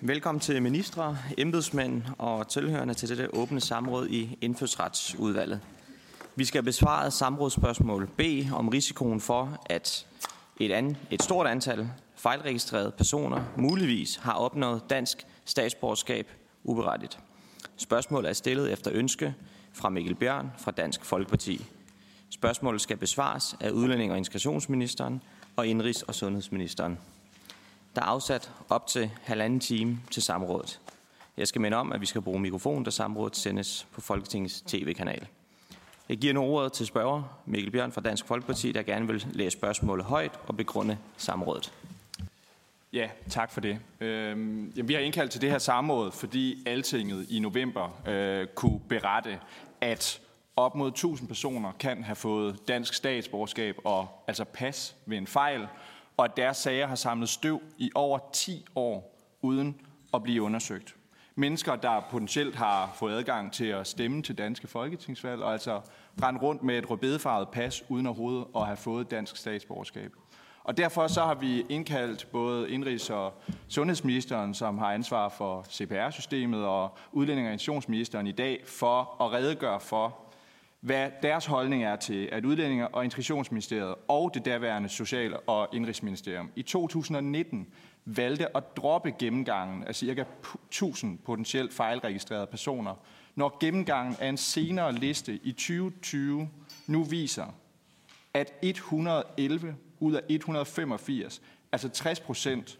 Velkommen til ministre, embedsmænd og tilhørende til dette åbne samråd i Indfødsretsudvalget. Vi skal besvare samrådsspørgsmål B om risikoen for, at et, an, et stort antal fejlregistrerede personer muligvis har opnået dansk statsborgerskab uberettigt. Spørgsmålet er stillet efter ønske fra Mikkel Bjørn fra Dansk Folkeparti. Spørgsmålet skal besvares af udlænding- og integrationsministeren og indrigs- og sundhedsministeren. Der er afsat op til halvanden time til samrådet. Jeg skal minde om, at vi skal bruge mikrofon, da samrådet sendes på Folketingets tv-kanal. Jeg giver nu ordet til spørger Mikkel Bjørn fra Dansk Folkeparti, der gerne vil læse spørgsmålet højt og begrunde samrådet. Ja, tak for det. Øh, vi har indkaldt til det her samråd, fordi Altinget i november øh, kunne berette, at op mod 1000 personer kan have fået dansk statsborgerskab og altså pas ved en fejl, og at deres sager har samlet støv i over 10 år uden at blive undersøgt. Mennesker, der potentielt har fået adgang til at stemme til danske folketingsvalg, og altså rende rundt med et rødbedefarvet pas uden overhovedet at have fået dansk statsborgerskab. Og derfor så har vi indkaldt både indrigs- og sundhedsministeren, som har ansvar for CPR-systemet, og udlænding- og integrationsministeren i dag, for at redegøre for, hvad deres holdning er til, at Udlændinge- og Integrationsministeriet og det daværende Social- og Indrigsministerium i 2019 valgte at droppe gennemgangen af ca. 1000 potentielt fejlregistrerede personer, når gennemgangen af en senere liste i 2020 nu viser, at 111 ud af 185, altså 60 procent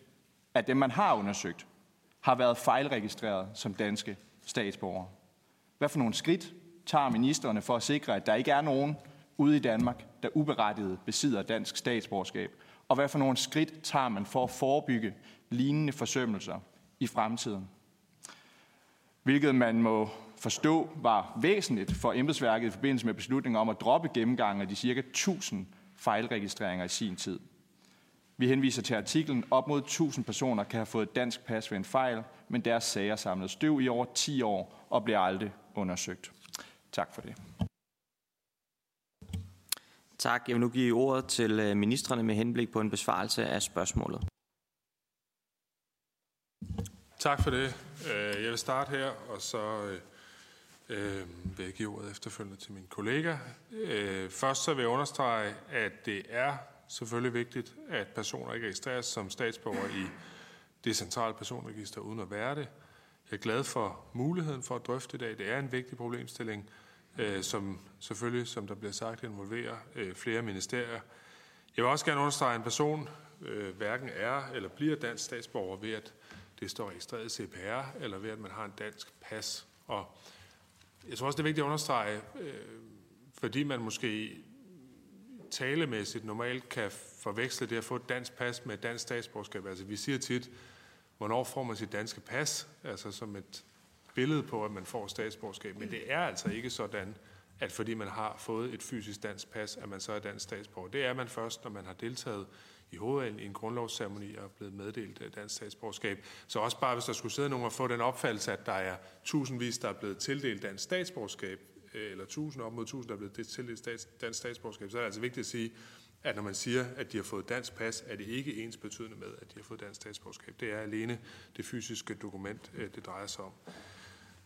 af dem, man har undersøgt, har været fejlregistreret som danske statsborgere. Hvad for nogle skridt tager ministerne for at sikre, at der ikke er nogen ude i Danmark, der uberettiget besidder dansk statsborgerskab? Og hvad for nogle skridt tager man for at forebygge lignende forsømmelser i fremtiden? Hvilket man må forstå var væsentligt for embedsværket i forbindelse med beslutningen om at droppe gennemgangen af de cirka 1000 fejlregistreringer i sin tid. Vi henviser til artiklen, op mod 1000 personer kan have fået dansk pas ved en fejl, men deres sager samlede støv i over 10 år og bliver aldrig undersøgt. Tak for det. Tak. Jeg vil nu give ordet til øh, ministerne med henblik på en besvarelse af spørgsmålet. Tak for det. Øh, jeg vil starte her, og så øh, vil jeg give ordet efterfølgende til min kollega. Først så vil jeg understrege, at det er selvfølgelig vigtigt, at personer ikke registreres som statsborger i det centrale personregister uden at være det. Jeg er glad for muligheden for at drøfte i dag. Det er en vigtig problemstilling, øh, som selvfølgelig, som der bliver sagt, involverer øh, flere ministerier. Jeg vil også gerne understrege, at en person øh, hverken er eller bliver dansk statsborger ved, at det står registreret i CPR, eller ved, at man har en dansk pas. Og jeg tror også, det er vigtigt at understrege, øh, fordi man måske talemæssigt normalt kan forveksle det at få et dansk pas med et dansk statsborgerskab. Altså vi siger tit, hvornår får man sit danske pas, altså som et billede på, at man får statsborgerskab. Men det er altså ikke sådan, at fordi man har fået et fysisk dansk pas, at man så er dansk statsborger. Det er man først, når man har deltaget i hovedreglen i en grundlovsceremoni og er blevet meddelt øh, dansk statsborgerskab. Så også bare, hvis der skulle sidde nogen og få den opfattelse, at der er tusindvis, der er blevet tildelt dansk statsborgerskab, øh, eller tusind op mod tusind, der er blevet tildelt dansk statsborgerskab, så er det altså vigtigt at sige, at når man siger, at de har fået dansk pas, er det ikke ens betydende med, at de har fået dansk statsborgerskab. Det er alene det fysiske dokument, øh, det drejer sig om.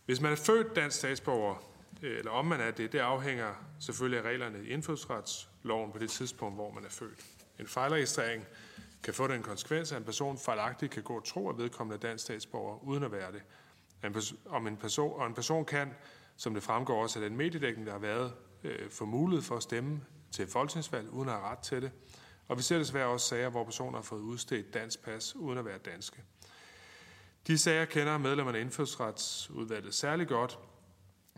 Hvis man er født dansk statsborger, øh, eller om man er det, det afhænger selvfølgelig af reglerne i indfødsretsloven på det tidspunkt, hvor man er født. En fejlregistrering kan få den konsekvens, at en person fejlagtigt kan gå og tro, at vedkommende er dansk statsborger, uden at være det. Om en person, og en person kan, som det fremgår også af den mediedækning, der har været, øh, få mulighed for at stemme til folketingsvalg, uden at have ret til det. Og vi ser desværre også sager, hvor personer har fået udstedt dansk pas, uden at være danske. De sager kender medlemmerne af indfødsretsudvalget særlig godt.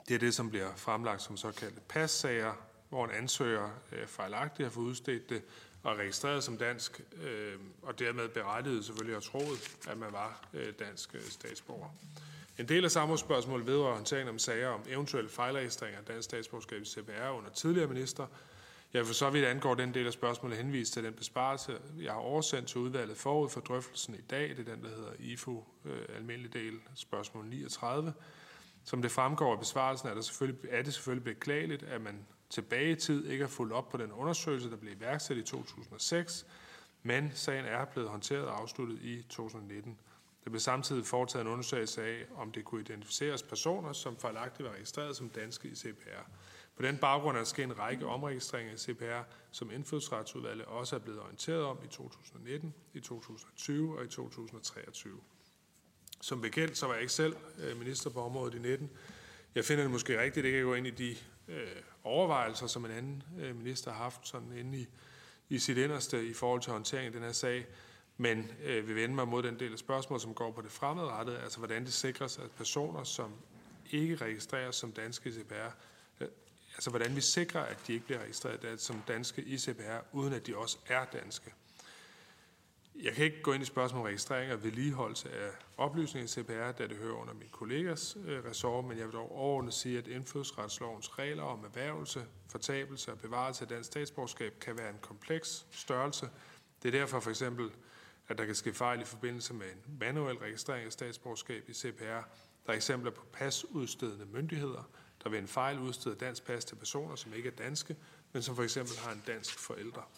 Det er det, som bliver fremlagt som såkaldte passager, hvor en ansøger øh, fejlagtigt har fået udstedt det og registreret som dansk, øh, og dermed berettiget selvfølgelig og troet, at man var øh, dansk øh, statsborger. En del af samrådsspørgsmålet vedrører håndteringen om sager om eventuelle fejlregistreringer af dansk statsborgerskab i CPR under tidligere minister, jeg for så vidt angår den del af spørgsmålet henvist til den besparelse, jeg har oversendt til udvalget forud for drøftelsen i dag. Det er den, der hedder IFO øh, almindelig del, spørgsmål 39. Som det fremgår af besvarelsen, er, der selvfølgelig, er det selvfølgelig beklageligt, at man tilbage i tid ikke har fulgt op på den undersøgelse, der blev iværksat i 2006, men sagen er blevet håndteret og afsluttet i 2019. Der blev samtidig foretaget en undersøgelse af, om det kunne identificeres personer, som fejlagtigt var registreret som danske i CPR. På den baggrund er der sket en række omregistreringer i CPR, som indfødsretsudvalget også er blevet orienteret om i 2019, i 2020 og i 2023. Som bekendt, så var jeg ikke selv øh, minister på området i 19. Jeg finder det måske rigtigt ikke at gå ind i de øh, overvejelser, som en anden øh, minister har haft sådan inde i, i sit inderste i forhold til håndtering af den her sag. Men øh, vil vende mig mod den del af spørgsmålet, som går på det fremadrettede, altså hvordan det sikres, at personer, som ikke registreres som danske i CPR, altså hvordan vi sikrer, at de ikke bliver registreret som danske i CPR, uden at de også er danske. Jeg kan ikke gå ind i spørgsmål om registrering og vedligeholdelse af oplysninger i CPR, da det hører under min kollegas øh, ressort, men jeg vil dog overordnet sige, at indfødsretslovens regler om erhvervelse, fortabelse og bevarelse af dansk statsborgerskab kan være en kompleks størrelse. Det er derfor for eksempel, at der kan ske fejl i forbindelse med en manuel registrering af statsborgerskab i CPR. Der er eksempler på pasudstedende myndigheder, der ved en fejl udsteder dansk pas til personer, som ikke er danske, men som for eksempel har en dansk forælder.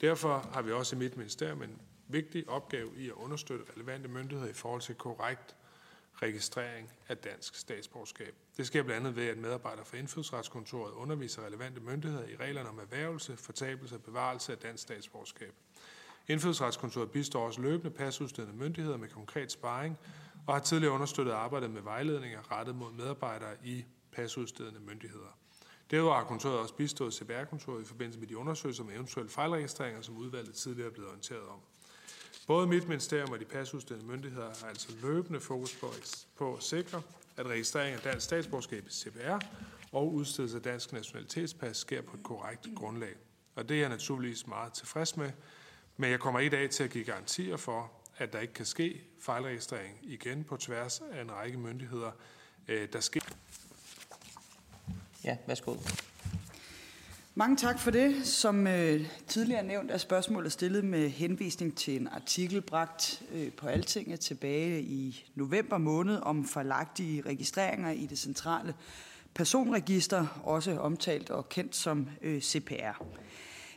Derfor har vi også i mit ministerium en vigtig opgave i at understøtte relevante myndigheder i forhold til korrekt registrering af dansk statsborgerskab. Det sker blandt andet ved, at medarbejdere fra Indfødsretskontoret underviser relevante myndigheder i reglerne om erhvervelse, fortabelse og bevarelse af dansk statsborgerskab. Indfødsretskontoret bistår også løbende pasudstedende myndigheder med konkret sparring og har tidligere understøttet arbejdet med vejledninger rettet mod medarbejdere i pasudstedende myndigheder. Derudover har kontoret også bistået CBR-kontoret i forbindelse med de undersøgelser om eventuelle fejlregistreringer, som udvalget tidligere er blevet orienteret om. Både mit ministerium og de pasudstedende myndigheder har altså løbende fokus på, på at sikre, at registrering af dansk statsborgerskab i CPR og udstedelse af dansk nationalitetspas sker på et korrekt grundlag. Og det er jeg naturligvis meget tilfreds med, men jeg kommer i dag til at give garantier for, at der ikke kan ske fejlregistrering igen på tværs af en række myndigheder. Øh, der sker... Ja, værsgo. Mange tak for det. Som øh, tidligere nævnt er spørgsmålet stillet med henvisning til en artikel bragt øh, på Altinget tilbage i november måned om forlagtige registreringer i det centrale personregister, også omtalt og kendt som øh, CPR.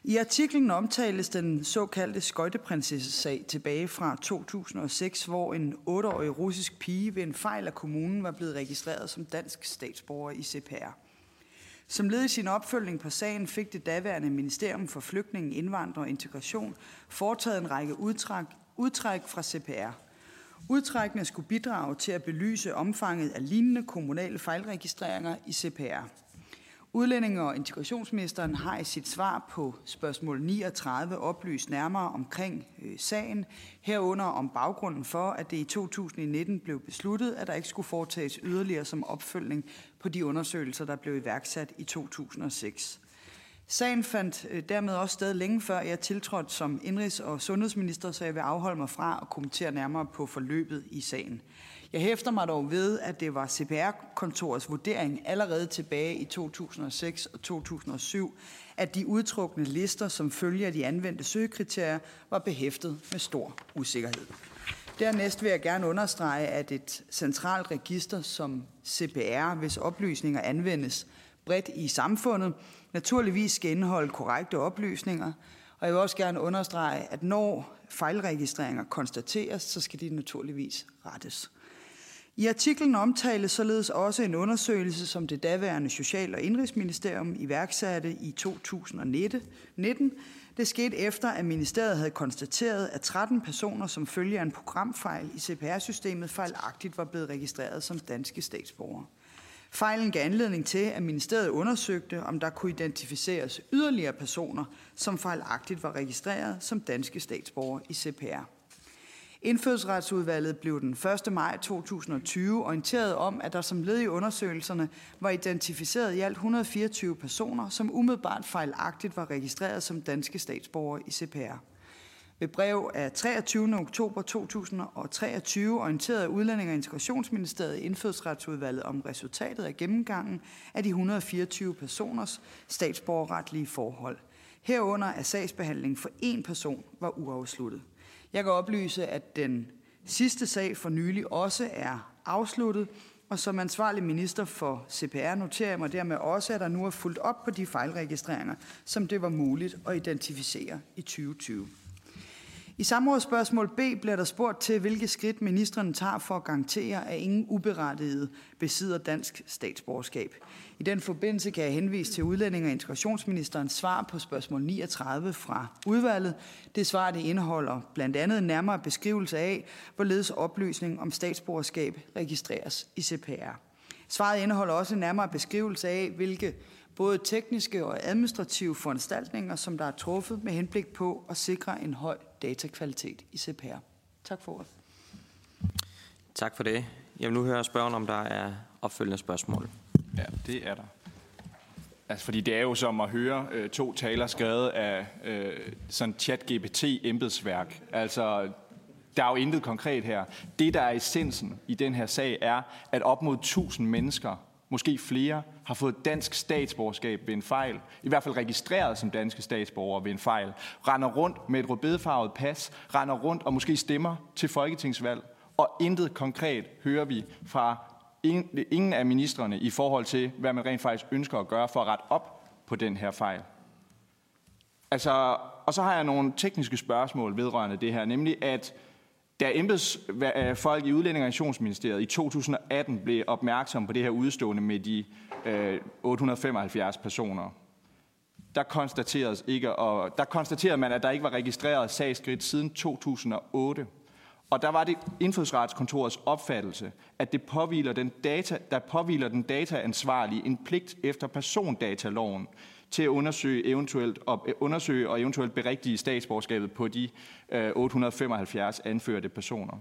I artiklen omtales den såkaldte skøjteprinsesse-sag tilbage fra 2006, hvor en 8-årig russisk pige ved en fejl af kommunen var blevet registreret som dansk statsborger i CPR. Som led i sin opfølgning på sagen fik det daværende Ministerium for Flygtninge, Indvandrere og Integration foretaget en række udtræk, udtræk fra CPR. Udtrækkene skulle bidrage til at belyse omfanget af lignende kommunale fejlregistreringer i CPR. Udlændinge- og integrationsministeren har i sit svar på spørgsmål 39 oplyst nærmere omkring øh, sagen, herunder om baggrunden for, at det i 2019 blev besluttet, at der ikke skulle foretages yderligere som opfølgning på de undersøgelser, der blev iværksat i 2006. Sagen fandt øh, dermed også sted længe før jeg tiltrådte som indrigs- og sundhedsminister, så jeg vil afholde mig fra at kommentere nærmere på forløbet i sagen. Jeg hæfter mig dog ved, at det var CPR-kontorets vurdering allerede tilbage i 2006 og 2007, at de udtrukne lister, som følger de anvendte søgekriterier, var behæftet med stor usikkerhed. Dernæst vil jeg gerne understrege, at et centralt register som CPR, hvis oplysninger anvendes bredt i samfundet, naturligvis skal indeholde korrekte oplysninger, og jeg vil også gerne understrege, at når fejlregistreringer konstateres, så skal de naturligvis rettes. I artiklen omtales således også en undersøgelse, som det daværende Social- og Indrigsministerium iværksatte i 2019. Det skete efter, at ministeriet havde konstateret, at 13 personer, som følger en programfejl i CPR-systemet, fejlagtigt var blevet registreret som danske statsborgere. Fejlen gav anledning til, at ministeriet undersøgte, om der kunne identificeres yderligere personer, som fejlagtigt var registreret som danske statsborgere i CPR. Indfødsretsudvalget blev den 1. maj 2020 orienteret om, at der som led i undersøgelserne var identificeret i alt 124 personer, som umiddelbart fejlagtigt var registreret som danske statsborgere i CPR. Ved brev af 23. oktober 2023 orienterede Udlænding- og Integrationsministeriet Indfødsretsudvalget om resultatet af gennemgangen af de 124 personers statsborgerretlige forhold. Herunder at sagsbehandlingen for én person var uafsluttet. Jeg kan oplyse, at den sidste sag for nylig også er afsluttet, og som ansvarlig minister for CPR noterer jeg mig dermed også, at der nu er fuldt op på de fejlregistreringer, som det var muligt at identificere i 2020. I samrådsspørgsmål B bliver der spurgt til, hvilke skridt ministeren tager for at garantere, at ingen uberettiget besidder dansk statsborgerskab. I den forbindelse kan jeg henvise til udlænding- og integrationsministerens svar på spørgsmål 39 fra udvalget. Det svar det indeholder blandt andet en nærmere beskrivelse af, hvorledes oplysning om statsborgerskab registreres i CPR. Svaret indeholder også en nærmere beskrivelse af, hvilke både tekniske og administrative foranstaltninger, som der er truffet med henblik på at sikre en høj datakvalitet i CPR. Tak for ordet. Tak for det. Jeg vil nu høre spørgen, om der er opfølgende spørgsmål. Ja, det er der. Altså, fordi det er jo som at høre øh, to taler skrevet af øh, sådan chat-GPT-embedsværk. Altså, der er jo intet konkret her. Det, der er essensen i den her sag, er, at op mod 1000 mennesker, måske flere, har fået dansk statsborgerskab ved en fejl, i hvert fald registreret som danske statsborgere ved en fejl, render rundt med et rødbedefarvet pas, render rundt og måske stemmer til folketingsvalg, og intet konkret hører vi fra ingen af ministerne i forhold til, hvad man rent faktisk ønsker at gøre for at rette op på den her fejl. Altså, og så har jeg nogle tekniske spørgsmål vedrørende det her, nemlig at da embedsfolk øh, i Udlænding- og i 2018 blev opmærksom på det her udstående med de øh, 875 personer, der konstateres ikke, og der konstaterede man, at der ikke var registreret sagskridt siden 2008. Og der var det indfødsretskontorets opfattelse, at det påviler den data, der påviler den dataansvarlige en pligt efter persondataloven til at undersøge, eventuelt, og, øh, undersøge og eventuelt berigtige statsborgerskabet på de øh, 875 anførte personer.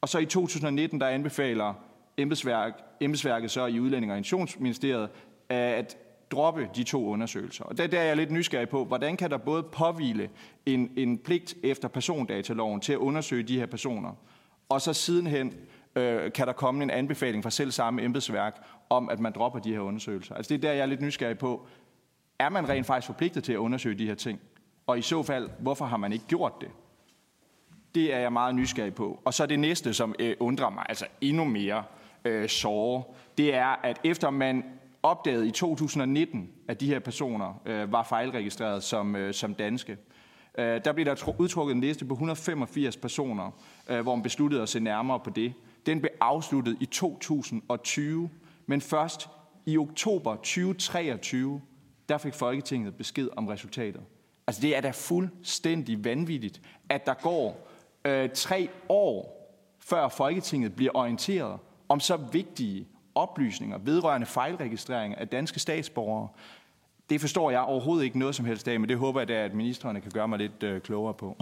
Og så i 2019, der anbefaler embedsværk, embedsværket så i Udlænding- og Intionsministeriet at droppe de to undersøgelser. Og der, der er jeg lidt nysgerrig på, hvordan kan der både påvile en, en pligt efter persondataloven til at undersøge de her personer, og så sidenhen øh, kan der komme en anbefaling fra selv samme embedsværk om, at man dropper de her undersøgelser. Altså det er der, jeg er lidt nysgerrig på. Er man rent faktisk forpligtet til at undersøge de her ting? Og i så fald, hvorfor har man ikke gjort det? Det er jeg meget nysgerrig på. Og så det næste, som øh, undrer mig altså endnu mere øh, såre, det er, at efter man opdagede i 2019, at de her personer øh, var fejlregistreret som, øh, som danske, øh, der blev der udtrukket en liste på 185 personer, øh, hvor man besluttede at se nærmere på det. Den blev afsluttet i 2020, men først i oktober 2023 der fik Folketinget besked om resultatet. Altså det er da fuldstændig vanvittigt, at der går øh, tre år, før Folketinget bliver orienteret om så vigtige oplysninger vedrørende fejlregistrering af danske statsborgere. Det forstår jeg overhovedet ikke noget som helst af, men det håber jeg da, at ministerne kan gøre mig lidt øh, klogere på.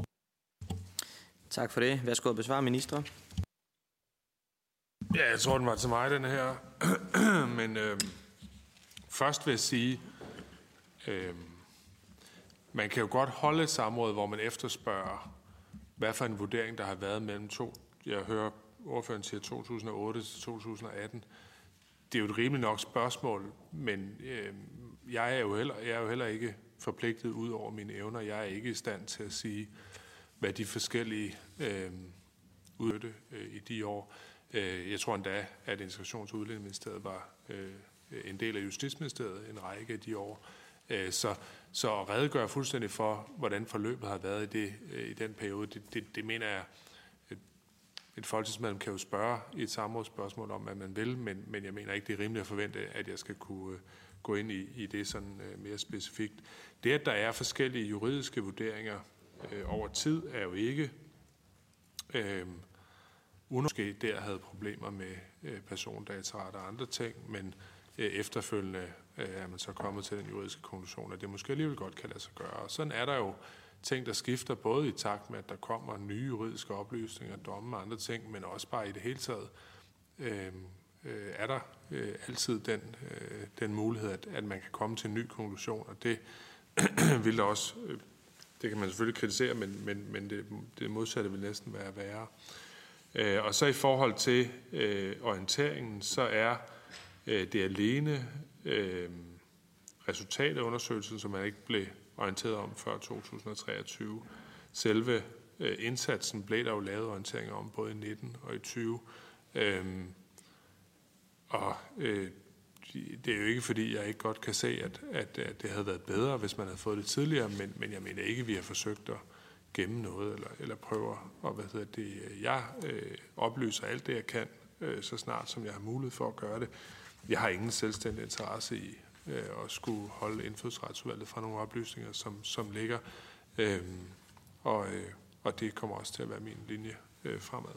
Tak for det. Værsgo at besvare minister. Ja, jeg tror, den var til mig, den her. men øh, først vil jeg sige, Øh, man kan jo godt holde et samråd, hvor man efterspørger, hvad for en vurdering, der har været mellem to. Jeg hører ordføreren siger 2008 til 2018. Det er jo et rimeligt nok spørgsmål, men øh, jeg, er jo heller, jeg er jo heller ikke forpligtet ud over mine evner. Jeg er ikke i stand til at sige, hvad de forskellige øh, udøvede øh, i de år. Øh, jeg tror endda, at Integrations- og Udlændingeministeriet var øh, en del af Justitsministeriet en række af de år. Øh, så, så at redegøre fuldstændig for, hvordan forløbet har været i, det, øh, i den periode, det, det, det mener jeg, et, folketingsmedlem kan jo spørge i et samrådsspørgsmål om, hvad man vil, men, men jeg mener ikke, det er rimeligt at forvente, at jeg skal kunne øh, gå ind i, i det sådan øh, mere specifikt. Det, at der er forskellige juridiske vurderinger øh, over tid, er jo ikke øh, måske der havde problemer med øh, persondataret og andre ting, men øh, efterfølgende øh, er man så kommet til den juridiske konklusion, at det måske alligevel godt kan lade sig gøre. Og sådan er der jo ting, der skifter både i takt med, at der kommer nye juridiske oplysninger, domme og andre ting, men også bare i det hele taget øh, øh, er der øh, altid den, øh, den mulighed, at, at man kan komme til en ny konklusion, og det vil der også, øh, det kan man selvfølgelig kritisere, men, men, men det, det modsatte vil næsten være værre. Øh, og så i forhold til øh, orienteringen, så er øh, det alene øh, resultatet af undersøgelsen, som man ikke blev orienteret om før 2023. Selve øh, indsatsen blev der jo lavet orienteringer om både i 19 og i 20. Øhm, og øh, det er jo ikke fordi, jeg ikke godt kan se, at, at, at det havde været bedre, hvis man havde fået det tidligere, men, men jeg mener ikke, at vi har forsøgt at gemme noget, eller, eller prøver og hvad hedder det, jeg øh, oplyser alt det, jeg kan, øh, så snart som jeg har mulighed for at gøre det. Jeg har ingen selvstændig interesse i øh, og skulle holde indfødsretsudvalget fra nogle oplysninger, som, som ligger, øh, og, øh, og det kommer også til at være min linje øh, fremad.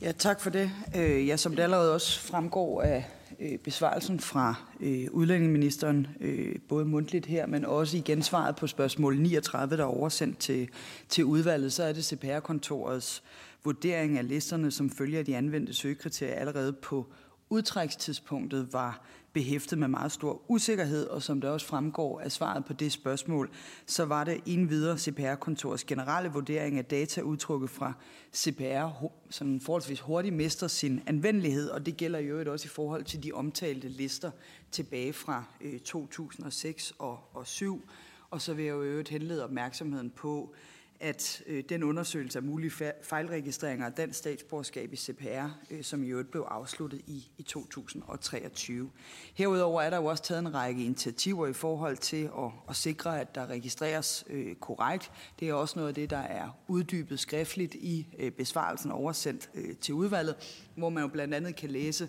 Ja, tak for det. Øh, ja, som det allerede også fremgår af øh, besvarelsen fra øh, udlændingeministeren, øh, både mundtligt her, men også i gensvaret på spørgsmål 39, der er oversendt til, til udvalget, så er det CPR-kontorets vurdering af listerne, som følger de anvendte søgekriterier allerede på udtrækstidspunktet var behæftet med meget stor usikkerhed, og som det også fremgår af svaret på det spørgsmål, så var det en videre CPR-kontors generelle vurdering af data udtrukket fra CPR, som forholdsvis hurtigt mister sin anvendelighed, og det gælder jo også i forhold til de omtalte lister tilbage fra øh, 2006 og 2007. Og så vil jeg jo øvrigt henlede opmærksomheden på, at øh, den undersøgelse af mulige fejlregistreringer af dansk statsborgerskab i CPR, øh, som i øvrigt blev afsluttet i, i 2023. Herudover er der jo også taget en række initiativer i forhold til at, at sikre, at der registreres øh, korrekt. Det er også noget af det, der er uddybet skriftligt i øh, besvarelsen oversendt øh, til udvalget, hvor man jo blandt andet kan læse,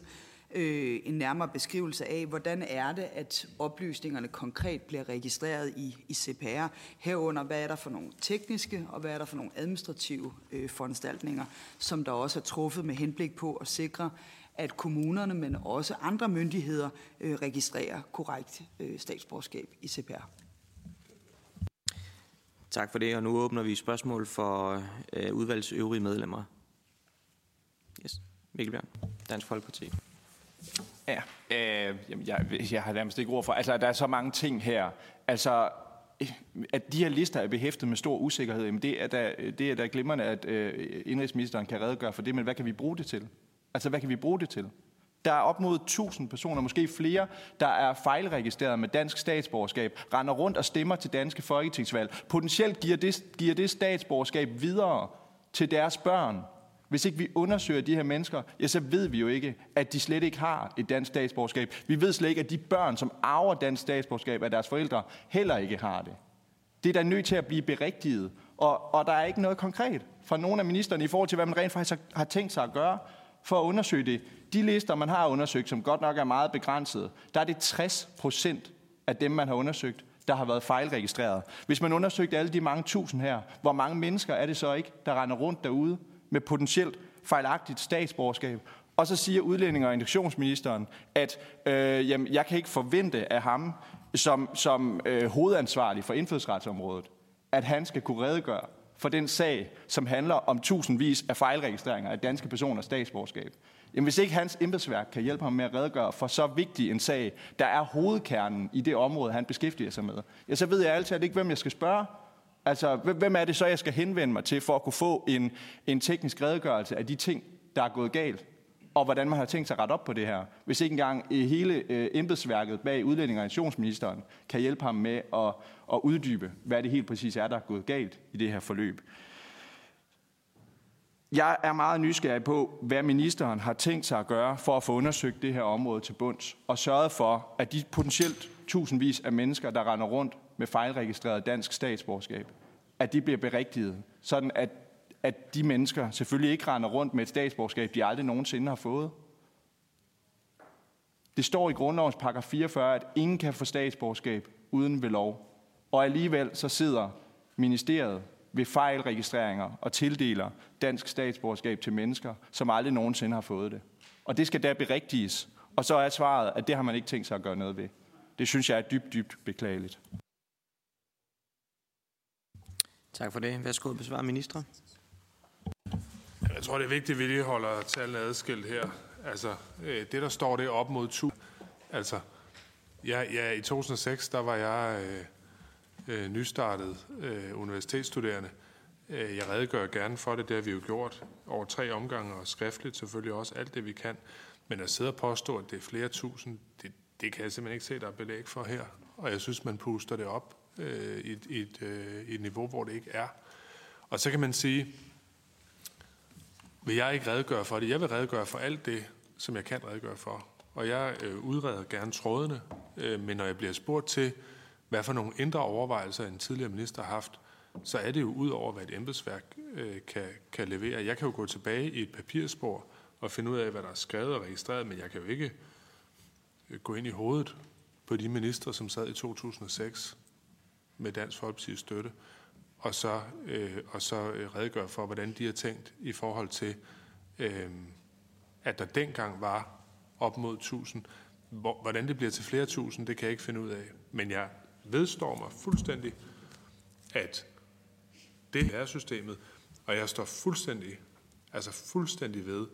øh, en nærmere beskrivelse af, hvordan er det, at oplysningerne konkret bliver registreret i, i CPR, herunder hvad er der for nogle tekniske og hvad er der for nogle administrative øh, foranstaltninger, som der også er truffet med henblik på at sikre, at kommunerne, men også andre myndigheder, øh, registrerer korrekt øh, statsborgerskab i CPR. Tak for det, og nu åbner vi spørgsmål for øh, udvalgets øvrige medlemmer. Yes. Mikkel Bjørn, Dansk Folkeparti. Ja, øh, jeg, jeg har nærmest ikke ord for. Altså, der er så mange ting her. Altså, eh, at de her lister er behæftet med stor usikkerhed, jamen det er da, det er da glimrende, at øh, indrigsministeren kan redegøre for det, men hvad kan vi bruge det til? Altså, hvad kan vi bruge det til? Der er op mod 1000 personer, måske flere, der er fejlregistreret med dansk statsborgerskab, render rundt og stemmer til danske folketingsvalg. Potentielt giver det, giver det statsborgerskab videre til deres børn, hvis ikke vi undersøger de her mennesker, ja, så ved vi jo ikke, at de slet ikke har et dansk statsborgerskab. Vi ved slet ikke, at de børn, som arver dansk statsborgerskab af deres forældre, heller ikke har det. Det er da nødt til at blive berigtiget. Og, og der er ikke noget konkret fra nogen af ministerne i forhold til, hvad man rent faktisk har tænkt sig at gøre for at undersøge det. De lister, man har undersøgt, som godt nok er meget begrænsede, der er det 60 procent af dem, man har undersøgt, der har været fejlregistreret. Hvis man undersøgte alle de mange tusind her, hvor mange mennesker er det så ikke, der render rundt derude med potentielt fejlagtigt statsborgerskab. Og så siger udlænding- og integrationsministeren, at øh, jamen, jeg kan ikke forvente af ham som, som øh, hovedansvarlig for indfødsretsområdet, at han skal kunne redegøre for den sag, som handler om tusindvis af fejlregistreringer af danske personers statsborgerskab. Jamen, hvis ikke hans embedsværk kan hjælpe ham med at redegøre for så vigtig en sag, der er hovedkernen i det område, han beskæftiger sig med, ja, så ved jeg altid ikke, hvem jeg skal spørge. Altså, hvem er det så, jeg skal henvende mig til for at kunne få en, en teknisk redegørelse af de ting, der er gået galt? Og hvordan man har tænkt sig at rette op på det her. Hvis ikke engang øh, hele øh, embedsværket bag udlænding- og nationsministeren kan hjælpe ham med at, at uddybe, hvad det helt præcis er, der er gået galt i det her forløb. Jeg er meget nysgerrig på, hvad ministeren har tænkt sig at gøre for at få undersøgt det her område til bunds, og sørget for, at de potentielt tusindvis af mennesker, der render rundt med fejlregistreret dansk statsborgerskab, at de bliver berigtiget, sådan at, at de mennesker selvfølgelig ikke render rundt med et statsborgerskab, de aldrig nogensinde har fået. Det står i grundlovens paragraf 44, at ingen kan få statsborgerskab uden ved lov. Og alligevel så sidder ministeriet ved fejlregistreringer og tildeler dansk statsborgerskab til mennesker, som aldrig nogensinde har fået det. Og det skal da berigtiges. Og så er svaret, at det har man ikke tænkt sig at gøre noget ved. Det synes jeg er dybt, dybt beklageligt. Tak for det. Værsgo at besvare ministre. Jeg tror, det er vigtigt, at vi lige holder tallene adskilt her. Altså, øh, det der står det op mod 1000. Altså, ja, ja, i 2006, der var jeg øh, øh, nystartet øh, universitetsstuderende. Øh, jeg redegør gerne for det, det har vi jo gjort over tre omgange, og skriftligt selvfølgelig også alt det, vi kan. Men at sidde og påstå, at det er flere tusind, det, det kan jeg simpelthen ikke se, der er belæg for her. Og jeg synes, man puster det op øh, i, i, et, øh, i et niveau, hvor det ikke er. Og så kan man sige, vil jeg ikke redegøre for det? Jeg vil redegøre for alt det, som jeg kan redegøre for. og jeg øh, udreder gerne trådene, øh, men når jeg bliver spurgt til, hvad for nogle indre overvejelser en tidligere minister har haft, så er det jo ud over, hvad et embedsværk øh, kan, kan levere. Jeg kan jo gå tilbage i et papirspor og finde ud af, hvad der er skrevet og registreret, men jeg kan jo ikke øh, gå ind i hovedet på de ministre, som sad i 2006 med Dansk Folkeparti's støtte, og så, øh, og så øh, redegøre for, hvordan de har tænkt i forhold til, øh, at der dengang var op mod 1000. Hvor, hvordan det bliver til flere tusind, det kan jeg ikke finde ud af. Men jeg vedstår mig fuldstændig, at det er systemet, og jeg står fuldstændig, altså fuldstændig ved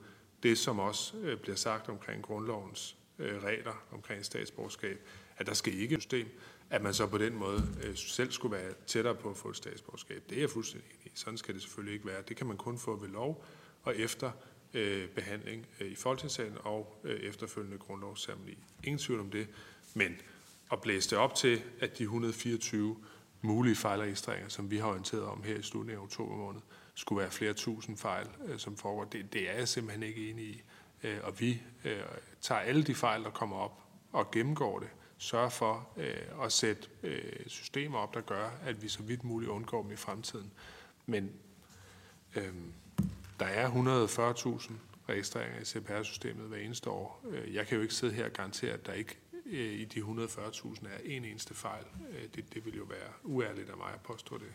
det, som også øh, bliver sagt omkring grundlovens øh, regler omkring statsborgerskab, at der skal ikke et system, at man så på den måde øh, selv skulle være tættere på at få et statsborgerskab. Det er jeg fuldstændig enig i. Sådan skal det selvfølgelig ikke være. Det kan man kun få ved lov og efter øh, behandling øh, i Folketingssalen og øh, efterfølgende grundlovsceremoni. Ingen tvivl om det. Men at blæse det op til, at de 124 mulige fejlregistreringer, som vi har orienteret om her i slutningen af oktober måned, skulle være flere tusind fejl, øh, som foregår. Det, det er jeg simpelthen ikke enig i. Øh, og vi øh, tager alle de fejl, der kommer op, og gennemgår det. Sørger for øh, at sætte øh, systemer op, der gør, at vi så vidt muligt undgår dem i fremtiden. Men øh, der er 140.000 registreringer i CPR-systemet hver eneste år. Øh, jeg kan jo ikke sidde her og garantere, at der ikke øh, i de 140.000 er en eneste fejl. Øh, det, det vil jo være uærligt af mig at påstå det.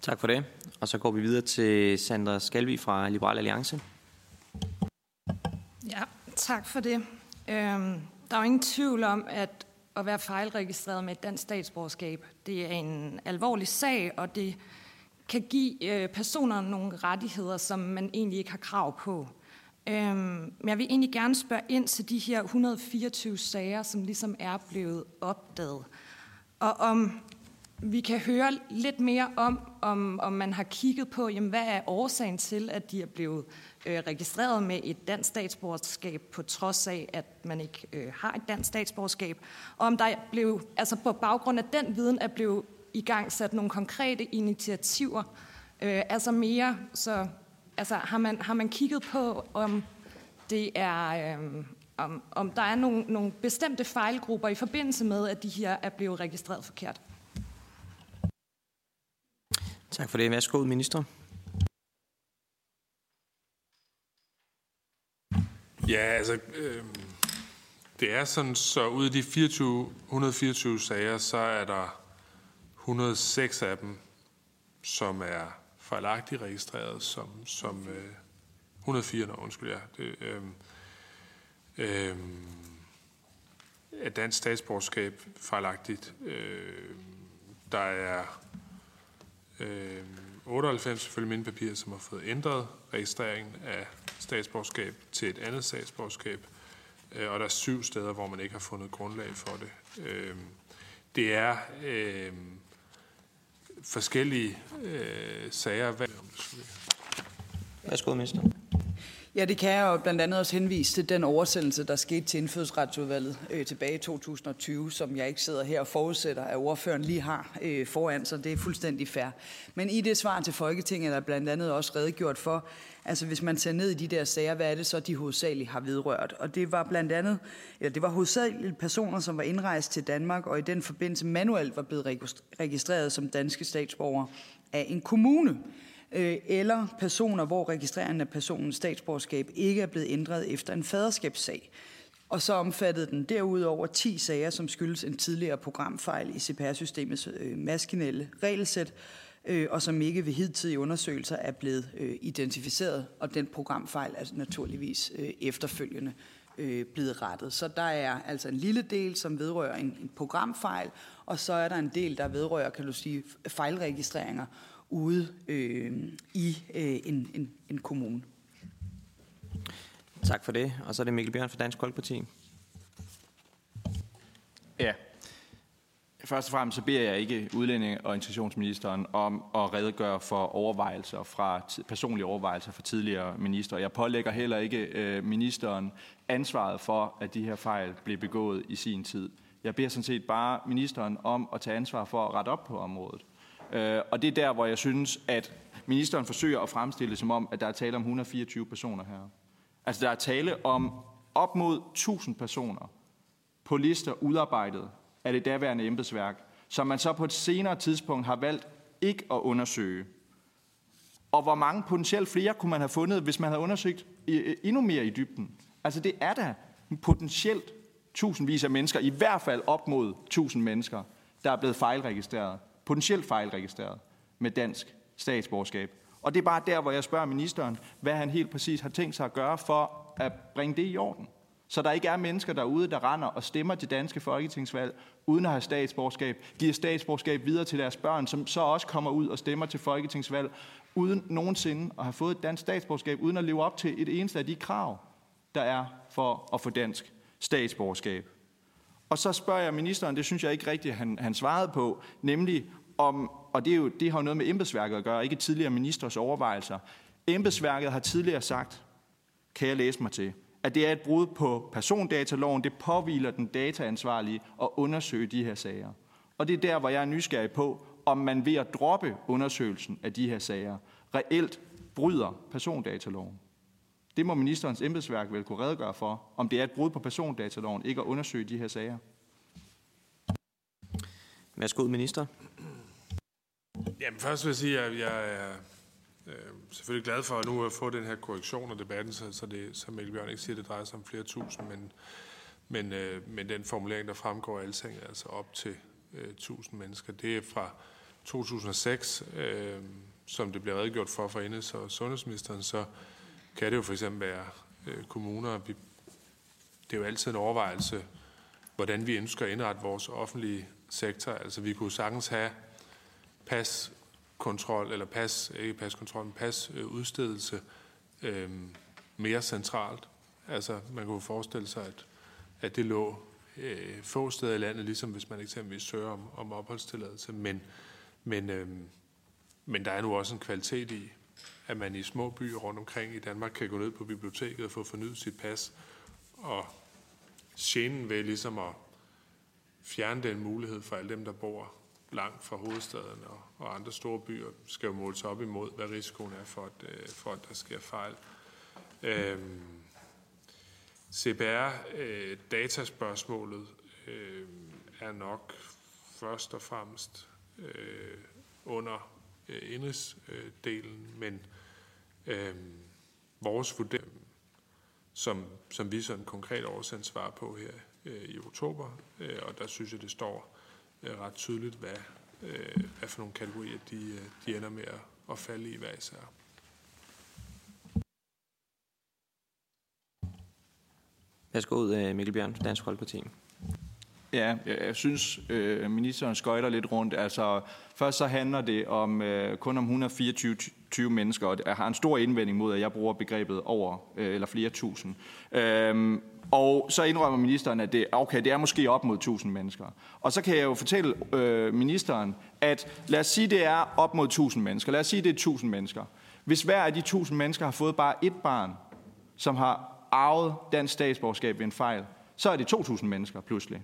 Tak for det. Og så går vi videre til Sandra Skalvi fra Liberal Alliance. Ja, tak for det. Øhm, der er jo ingen tvivl om, at at være fejlregistreret med et dansk statsborgerskab, det er en alvorlig sag, og det kan give øh, personer nogle rettigheder, som man egentlig ikke har krav på. Øhm, men jeg vil egentlig gerne spørge ind til de her 124 sager, som ligesom er blevet opdaget. Og om vi kan høre lidt mere om, om, om man har kigget på, jamen, hvad er årsagen til, at de er blevet øh, registreret med et dansk statsborgerskab, på trods af, at man ikke øh, har et dansk statsborgerskab. Og om der blev, altså på baggrund af den viden, er blevet i gang sat nogle konkrete initiativer, øh, altså mere, så altså har man, har man kigget på, om det er, øh, om, om der er nogle, nogle bestemte fejlgrupper i forbindelse med, at de her er blevet registreret forkert? Tak for det. Værsgo, minister. Ja, altså, øh, det er sådan, så ud af de 24, 124 sager, så er der 106 af dem, som er fejlagtigt registreret som, som øh, 104, når undskyld jeg. Det, øh, øh, er dansk statsborgerskab fejlagtigt. Øh, der er øh, 98 selvfølgelig mine papirer, som har fået ændret registreringen af statsborgerskab til et andet statsborgerskab. Øh, og der er syv steder, hvor man ikke har fundet grundlag for det. Øh, det er øh, forskellige øh, sager. Værsgo, minister. Ja, det kan jeg jo blandt andet også henvise til den oversendelse, der skete til indfødsretsudvalget øh, tilbage i 2020, som jeg ikke sidder her og forudsætter, at ordføreren lige har øh, foran sig. Det er fuldstændig fair. Men i det svar til Folketinget er der blandt andet også redegjort for, altså hvis man ser ned i de der sager, hvad er det så, de hovedsageligt har vedrørt? Og det var blandt andet, eller det var hovedsageligt personer, som var indrejst til Danmark, og i den forbindelse manuelt var blevet registreret som danske statsborgere af en kommune Øh, eller personer, hvor registreringen af personens statsborgerskab ikke er blevet ændret efter en faderskabssag. Og så omfattede den derudover 10 sager, som skyldes en tidligere programfejl i CPR-systemets øh, maskinelle regelsæt, øh, og som ikke ved hidtidige undersøgelser er blevet øh, identificeret, og den programfejl er naturligvis øh, efterfølgende øh, blevet rettet. Så der er altså en lille del, som vedrører en, en programfejl, og så er der en del, der vedrører, kan du sige, fejlregistreringer ude øh, i øh, en, en, en kommune. Tak for det. Og så er det Mikkel Bjørn fra Dansk Folkeparti. Ja. Først og fremmest så beder jeg ikke udlændinge- og integrationsministeren om at redegøre for overvejelser fra personlige overvejelser fra tidligere minister. Jeg pålægger heller ikke øh, ministeren ansvaret for, at de her fejl blev begået i sin tid. Jeg beder sådan set bare ministeren om at tage ansvar for at rette op på området. Øh, og det er der, hvor jeg synes, at ministeren forsøger at fremstille det som om, at der er tale om 124 personer her. Altså, der er tale om op mod 1000 personer på lister udarbejdet af det daværende embedsværk, som man så på et senere tidspunkt har valgt ikke at undersøge. Og hvor mange potentielt flere kunne man have fundet, hvis man havde undersøgt endnu mere i dybden? Altså det er da potentielt tusindvis af mennesker, i hvert fald op mod tusind mennesker, der er blevet fejlregistreret, potentielt fejlregistreret med dansk statsborgerskab. Og det er bare der, hvor jeg spørger ministeren, hvad han helt præcis har tænkt sig at gøre for at bringe det i orden. Så der ikke er mennesker derude, der render og stemmer til danske folketingsvalg, uden at have statsborgerskab, giver statsborgerskab videre til deres børn, som så også kommer ud og stemmer til folketingsvalg, uden nogensinde at have fået et dansk statsborgerskab, uden at leve op til et eneste af de krav, der er for at få dansk statsborgerskab. Og så spørger jeg ministeren, det synes jeg ikke rigtigt, han, han svarede på, nemlig om, og det, er jo, det har jo noget med embedsværket at gøre, ikke tidligere ministers overvejelser. Embedsværket har tidligere sagt, kan jeg læse mig til, at det er et brud på persondataloven. Det påviler den dataansvarlige at undersøge de her sager. Og det er der, hvor jeg er nysgerrig på, om man ved at droppe undersøgelsen af de her sager, reelt bryder persondataloven. Det må ministerens embedsværk vel kunne redegøre for, om det er et brud på persondataloven, ikke at undersøge de her sager. Værsgo, minister. Jamen først vil jeg sige, at jeg er øh, selvfølgelig glad for at nu at få den her korrektion af debatten, så, så det, som Mikkel Bjørn ikke siger, det drejer sig om flere tusind, men, men, øh, men den formulering, der fremgår af alting, er altså op til øh, 1000 mennesker. Det er fra 2006, øh, som det bliver redegjort for fra Indes- og sundhedsministeren, så kan det jo for eksempel være øh, kommuner. Vi, det er jo altid en overvejelse, hvordan vi ønsker at indrette vores offentlige sektor. Altså vi kunne sagtens have paskontrol, eller pas, ikke paskontrol, men pasudstedelse øh, øh, mere centralt. Altså man kunne forestille sig, at, at det lå øh, få steder i landet, ligesom hvis man eksempelvis søger om, om opholdstilladelse. Men, men, øh, men der er nu også en kvalitet i, at man i små byer rundt omkring i Danmark kan gå ned på biblioteket og få fornyet sit pas. Og genen ved ligesom at fjerne den mulighed for alle dem, der bor langt fra hovedstaden og, og andre store byer, skal jo måles op imod, hvad risikoen er for, at, øh, for, at der sker fejl. Øhm, CBR-dataspørgsmålet øh, øh, er nok først og fremmest øh, under øh, indrigsdelen, men øh, vores vurdering, som, som vi sådan konkret oversendt svar på her øh, i oktober, øh, og der synes jeg, det står øh, ret tydeligt, hvad, øh, hvad for nogle kategorier de, øh, de ender med at, at falde i hver især. Værsgo, øh, Mikkel Bjørn, Dansk Folkeparti. Ja, jeg synes, øh, ministeren skøjter lidt rundt. Altså, først så handler det om øh, kun om 124 20 mennesker, og jeg har en stor indvending mod, at jeg bruger begrebet over øh, eller flere tusind. Øhm, og så indrømmer ministeren, at det, okay, det er måske op mod 1000 mennesker. Og så kan jeg jo fortælle øh, ministeren, at lad os sige, det er op mod 1000 mennesker. Lad os sige, det er 1000 mennesker. Hvis hver af de 1000 mennesker har fået bare et barn, som har arvet dansk statsborgerskab ved en fejl, så er det 2000 mennesker pludselig.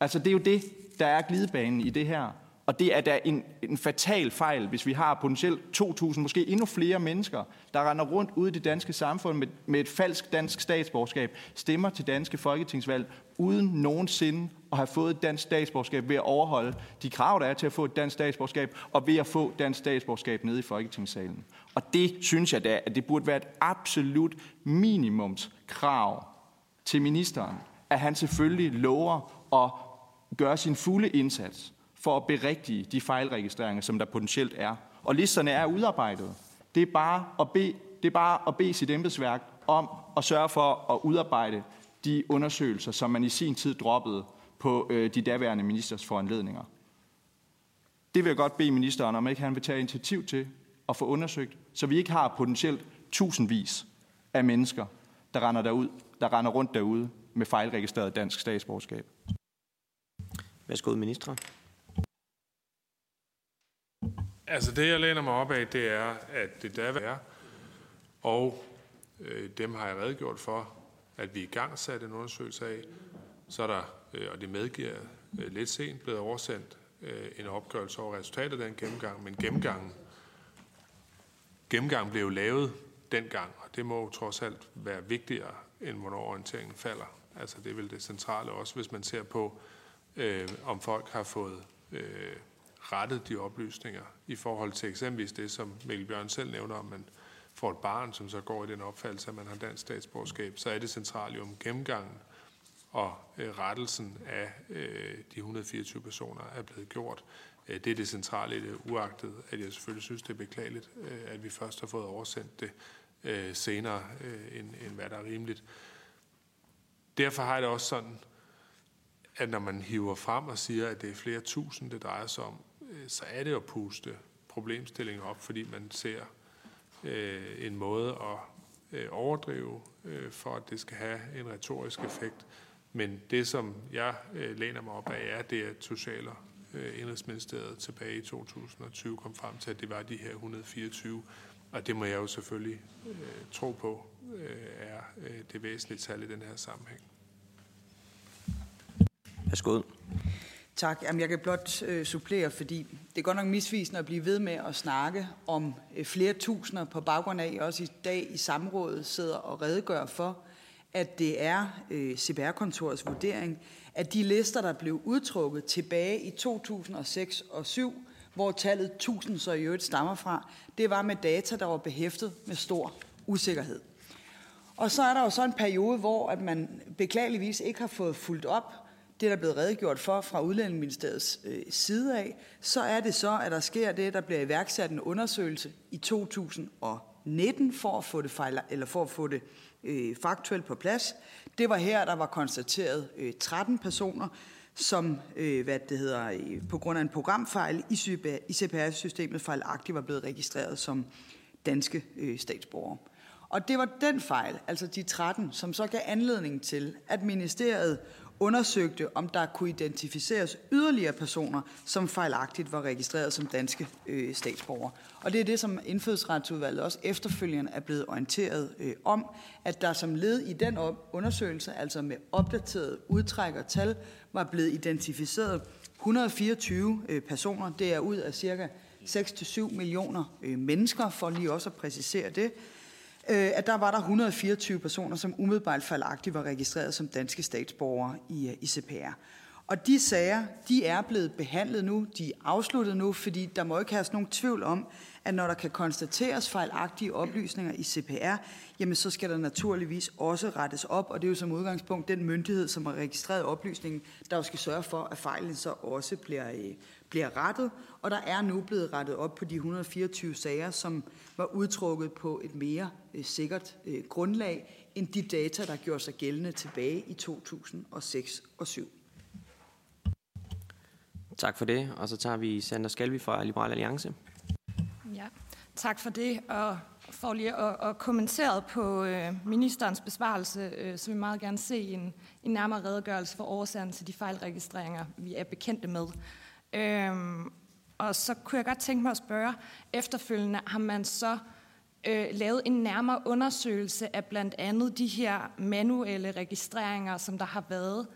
Altså det er jo det, der er glidebanen i det her. Og det er da en, en fatal fejl, hvis vi har potentielt 2.000, måske endnu flere mennesker, der render rundt ude i det danske samfund med, med et falsk dansk statsborgerskab, stemmer til danske folketingsvalg, uden nogensinde at have fået et dansk statsborgerskab ved at overholde de krav, der er til at få et dansk statsborgerskab, og ved at få dansk statsborgerskab nede i folketingssalen. Og det synes jeg da, at det burde være et absolut minimumskrav til ministeren, at han selvfølgelig lover at gøre sin fulde indsats for at berigtige de fejlregistreringer, som der potentielt er. Og listerne er udarbejdet. Det er bare at bede, det er bare at bede sit embedsværk om at sørge for at udarbejde de undersøgelser, som man i sin tid droppede på øh, de daværende ministers foranledninger. Det vil jeg godt bede ministeren om, ikke han vil tage initiativ til at få undersøgt, så vi ikke har potentielt tusindvis af mennesker, der render, derud, der render rundt derude med fejlregistreret dansk statsborgerskab. Værsgo, minister. Altså det, jeg læner mig op af, det er, at det der er, og øh, dem har jeg redegjort for, at vi i gang satte en undersøgelse af. Så er der, øh, og det medgiver øh, lidt sent, blevet oversendt øh, en opgørelse over resultatet af den gennemgang, men gennemgangen, gennemgangen blev jo lavet dengang, og det må jo trods alt være vigtigere, end hvornår orienteringen falder. Altså det er vel det centrale også, hvis man ser på, øh, øh, om folk har fået øh, rettet de oplysninger i forhold til eksempelvis det, som Mikkel Bjørn selv nævner, om man får et barn, som så går i den opfattelse, at man har dansk statsborgerskab, så er det centrale om gennemgangen og øh, rettelsen af øh, de 124 personer er blevet gjort. Øh, det er det centrale i det, uagtet at jeg selvfølgelig synes, det er beklageligt, øh, at vi først har fået oversendt det øh, senere, øh, end, end hvad der er rimeligt. Derfor har jeg det også sådan, at når man hiver frem og siger, at det er flere tusind, det drejer sig om, øh, så er det at puste problemstillingen op, fordi man ser øh, en måde at øh, overdrive, øh, for at det skal have en retorisk effekt. Men det, som jeg øh, læner mig op af, er det, at Social- og øh, Indrigsministeriet tilbage i 2020 kom frem til, at det var de her 124. Og det må jeg jo selvfølgelig øh, tro på øh, er øh, det væsentlige tal i den her sammenhæng. Værsgo. Tak. Jamen, jeg kan blot øh, supplere, fordi det er godt nok misvisende at blive ved med at snakke om øh, flere tusinder på baggrund af, også i dag i samrådet sidder og redegør for, at det er øh, CPR-kontorets vurdering, at de lister, der blev udtrukket tilbage i 2006 og 7, hvor tallet 1000 så i øvrigt stammer fra, det var med data, der var behæftet med stor usikkerhed. Og så er der jo så en periode, hvor at man beklageligvis ikke har fået fuldt op det, der er blevet redegjort for fra Udlændingeministeriets øh, side af, så er det så, at der sker det, der bliver iværksat en undersøgelse i 2019 for at få det, fejl, eller for at få det øh, faktuelt på plads. Det var her, der var konstateret øh, 13 personer, som øh, hvad det hedder, øh, på grund af en programfejl i CPR-systemet fejlagtigt var blevet registreret som danske øh, statsborgere. Og det var den fejl, altså de 13, som så gav anledning til, at ministeriet undersøgte, om der kunne identificeres yderligere personer, som fejlagtigt var registreret som danske øh, statsborgere. Og det er det, som indfødsretsudvalget også efterfølgende er blevet orienteret øh, om, at der som led i den undersøgelse, altså med opdateret udtræk og tal, var blevet identificeret 124 øh, personer. Det er ud af cirka 6-7 millioner øh, mennesker, for lige også at præcisere det øh, at der var der 124 personer, som umiddelbart fejlagtigt var registreret som danske statsborgere i, øh, i CPR. Og de sager, de er blevet behandlet nu, de er afsluttet nu, fordi der må ikke have nogen tvivl om, at når der kan konstateres fejlagtige oplysninger i CPR, jamen så skal der naturligvis også rettes op, og det er jo som udgangspunkt den myndighed, som har registreret oplysningen, der jo skal sørge for, at fejlen så også bliver, øh, bliver rettet, og der er nu blevet rettet op på de 124 sager, som var udtrukket på et mere øh, sikkert øh, grundlag end de data, der gjorde sig gældende tilbage i 2006 og 2007. Tak for det, og så tager vi Sander Skalvi fra Liberal Alliance. Ja, tak for det, og for lige at, at kommentere på øh, ministerens besvarelse, øh, så vil vi meget gerne se en, en nærmere redegørelse for årsagen til de fejlregistreringer, vi er bekendte med. Øhm, og så kunne jeg godt tænke mig at spørge, efterfølgende har man så øh, lavet en nærmere undersøgelse af blandt andet de her manuelle registreringer, som der har været.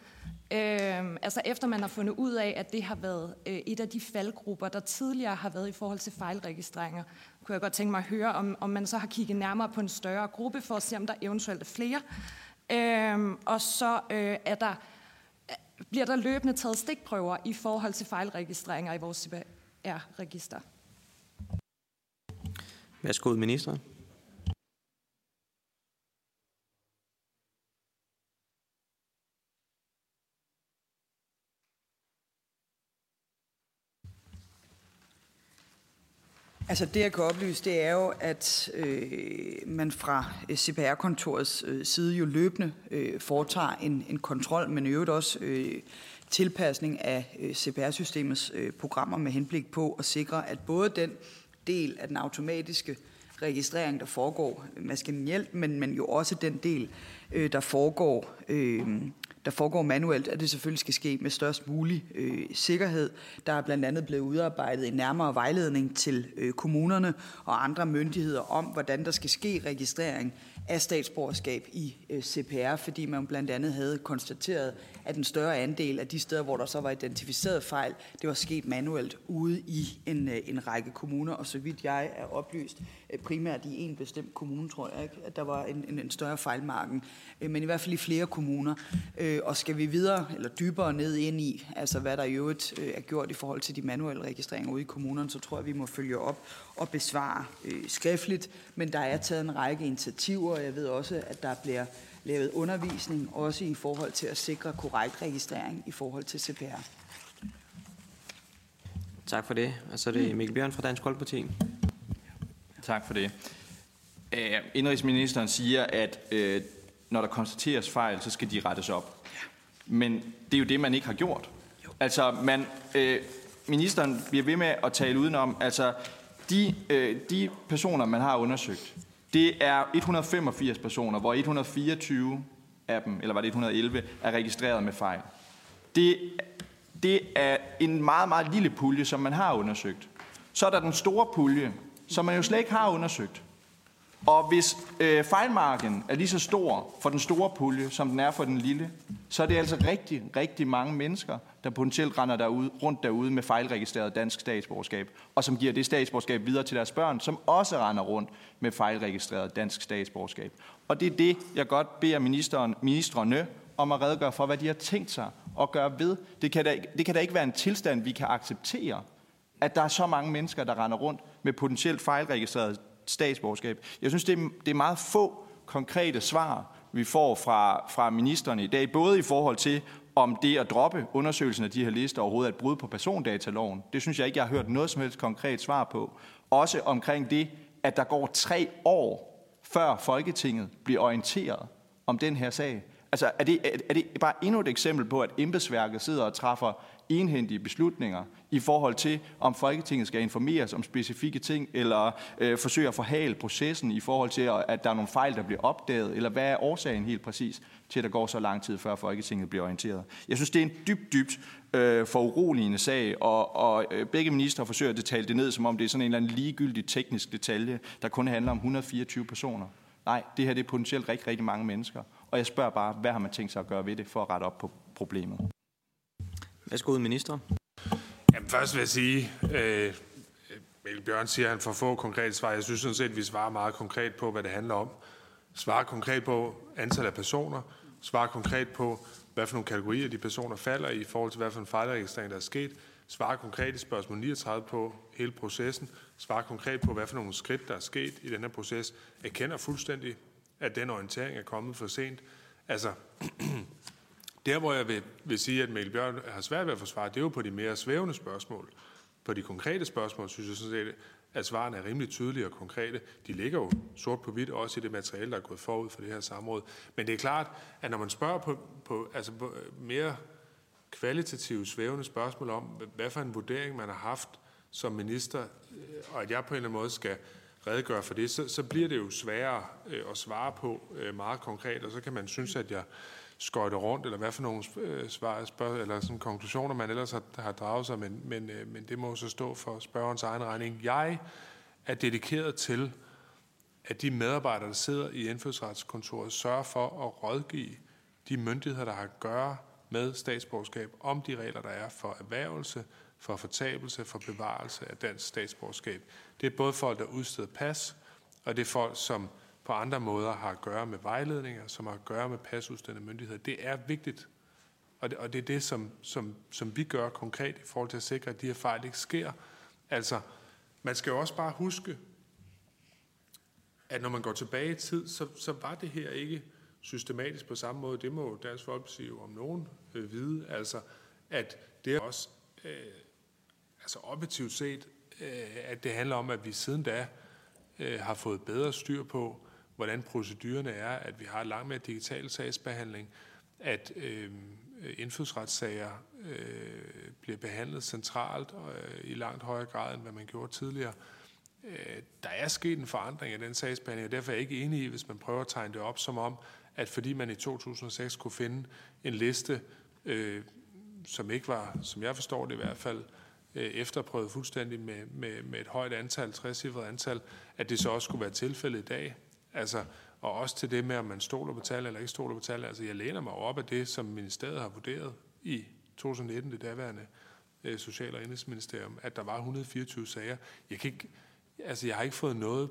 Øh, altså efter man har fundet ud af, at det har været øh, et af de faldgrupper, der tidligere har været i forhold til fejlregistreringer, kunne jeg godt tænke mig at høre, om, om man så har kigget nærmere på en større gruppe, for at se, om der eventuelt er flere. Øh, og så øh, er der bliver der løbende taget stikprøver i forhold til fejlregistreringer i vores CPR-register. Værsgo, minister. Altså det, jeg kan oplyse, det er jo, at øh, man fra CPR-kontorets øh, side jo løbende øh, foretager en, en kontrol, men i øvrigt også øh, tilpasning af øh, CPR-systemets øh, programmer med henblik på at sikre, at både den del af den automatiske registrering, der foregår øh, maskinelt, men, men jo også den del, øh, der foregår øh, der foregår manuelt, at det selvfølgelig skal ske med størst mulig øh, sikkerhed. Der er blandt andet blevet udarbejdet en nærmere vejledning til øh, kommunerne og andre myndigheder om, hvordan der skal ske registrering af statsborgerskab i øh, CPR, fordi man blandt andet havde konstateret, at en større andel af de steder, hvor der så var identificeret fejl, det var sket manuelt ude i en, øh, en række kommuner, og så vidt jeg er oplyst, primært i en bestemt kommune, tror jeg ikke, at der var en, en, en større fejlmarken, øh, men i hvert fald i flere kommuner. Øh, og skal vi videre eller dybere ned ind i, altså hvad der i øvrigt øh, er gjort i forhold til de manuelle registreringer ude i kommunerne, så tror jeg, vi må følge op og besvare øh, skriftligt. Men der er taget en række initiativer, og jeg ved også, at der bliver lavet undervisning, også i forhold til at sikre korrekt registrering i forhold til CPR. Tak for det. Og så er det Mikkel Bjørn fra Dansk Folkeparti. Tak for det. Øh, indrigsministeren siger, at øh, når der konstateres fejl, så skal de rettes op. Men det er jo det, man ikke har gjort. Altså, man, øh, ministeren bliver ved med at tale udenom. Altså, de, øh, de personer, man har undersøgt, det er 185 personer, hvor 124 af dem, eller var det 111, er registreret med fejl. Det, det er en meget, meget lille pulje, som man har undersøgt. Så er der den store pulje, som man jo slet ikke har undersøgt. Og hvis øh, fejlmarken er lige så stor for den store pulje, som den er for den lille, så er det altså rigtig, rigtig mange mennesker, der potentielt render derude, rundt derude med fejlregistreret dansk statsborgerskab, og som giver det statsborgerskab videre til deres børn, som også render rundt med fejlregistreret dansk statsborgerskab. Og det er det, jeg godt beder ministeren, ministerne om at redegøre for, hvad de har tænkt sig at gøre ved. Det kan da, det kan da ikke være en tilstand, vi kan acceptere, at der er så mange mennesker, der render rundt med potentielt fejlregistreret statsborgerskab. Jeg synes, det er, det er meget få konkrete svar, vi får fra, fra ministerne i dag, både i forhold til, om det at droppe undersøgelsen af de her lister overhovedet er et brud på persondataloven. Det synes jeg ikke, jeg har hørt noget som helst konkret svar på. Også omkring det, at der går tre år, før Folketinget bliver orienteret om den her sag. Altså, er det, er det bare endnu et eksempel på, at embedsværket sidder og træffer enhændige beslutninger i forhold til, om Folketinget skal informeres om specifikke ting, eller øh, forsøge at forhale processen i forhold til, at der er nogle fejl, der bliver opdaget, eller hvad er årsagen helt præcis til, at der går så lang tid, før Folketinget bliver orienteret. Jeg synes, det er en dybt, dybt øh, foruroligende sag, og, og øh, begge ministre forsøger at tale det ned, som om det er sådan en eller anden ligegyldig teknisk detalje, der kun handler om 124 personer. Nej, det her det er potentielt rigtig, rigtig mange mennesker. Og jeg spørger bare, hvad har man tænkt sig at gøre ved det, for at rette op på problemet? Værsgo, minister. Jamen, først vil jeg sige, øh, Mikkel Bjørn siger, at han får få konkrete svar. Jeg synes sådan set, at vi svarer meget konkret på, hvad det handler om. Svarer konkret på antallet af personer. Svarer konkret på, hvad for nogle kategorier de personer falder i, i forhold til, hvad for en fejlregistrering, der er sket. Svarer konkret i spørgsmål 39 på hele processen. Svarer konkret på, hvad for nogle skridt, der er sket i den her proces. Erkender fuldstændig, at den orientering er kommet for sent. Altså, der, hvor jeg vil, vil sige, at Mikkel Bjørn har svært ved at forsvare, det er jo på de mere svævende spørgsmål. På de konkrete spørgsmål, synes jeg sådan set, at svarene er rimelig tydelige og konkrete. De ligger jo sort på hvidt også i det materiale, der er gået forud for det her samråd. Men det er klart, at når man spørger på, på, altså på øh, mere kvalitative svævende spørgsmål om, hvad for en vurdering man har haft som minister, øh, og at jeg på en eller anden måde skal redegøre for det, så, så bliver det jo sværere øh, at svare på øh, meget konkret, og så kan man synes, at jeg skøjte rundt, eller hvad for nogle øh, svar, spørg, eller sådan konklusioner, man ellers har, har draget sig, men, men, øh, men det må så stå for spørgerens egen regning. Jeg er dedikeret til, at de medarbejdere, der sidder i indfødsretskontoret, sørger for at rådgive de myndigheder, der har at gøre med statsborgerskab, om de regler, der er for erhvervelse, for fortabelse, for bevarelse af dansk statsborgerskab. Det er både folk, der udsteder pas, og det er folk, som på andre måder har at gøre med vejledninger, som har at gøre med pasudstående myndigheder. Det er vigtigt, og det, og det er det, som, som, som vi gør konkret i forhold til at sikre, at de her fejl ikke sker. Altså, man skal jo også bare huske, at når man går tilbage i tid, så, så var det her ikke systematisk på samme måde. Det må Dansk Folkeparti jo om nogen øh, vide. Altså, at det er også øh, altså objektivt set, øh, at det handler om, at vi siden da øh, har fået bedre styr på, hvordan procedurerne er, at vi har langt mere digital sagsbehandling, at øh, indfødsretssager øh, bliver behandlet centralt og øh, i langt højere grad, end hvad man gjorde tidligere. Øh, der er sket en forandring i den sagsbehandling, og derfor er jeg ikke enig i, hvis man prøver at tegne det op som om, at fordi man i 2006 kunne finde en liste, øh, som ikke var, som jeg forstår det i hvert fald, øh, efterprøvet fuldstændig med, med, med et højt antal, 60 antal, at det så også skulle være tilfældet i dag. Altså, Og også til det med, om man stoler på tal eller ikke stoler på tal. Altså, jeg læner mig op af det, som ministeriet har vurderet i 2019, det daværende øh, Social- og Indrigsministerium, at der var 124 sager. Jeg, kan ikke, altså, jeg har ikke fået noget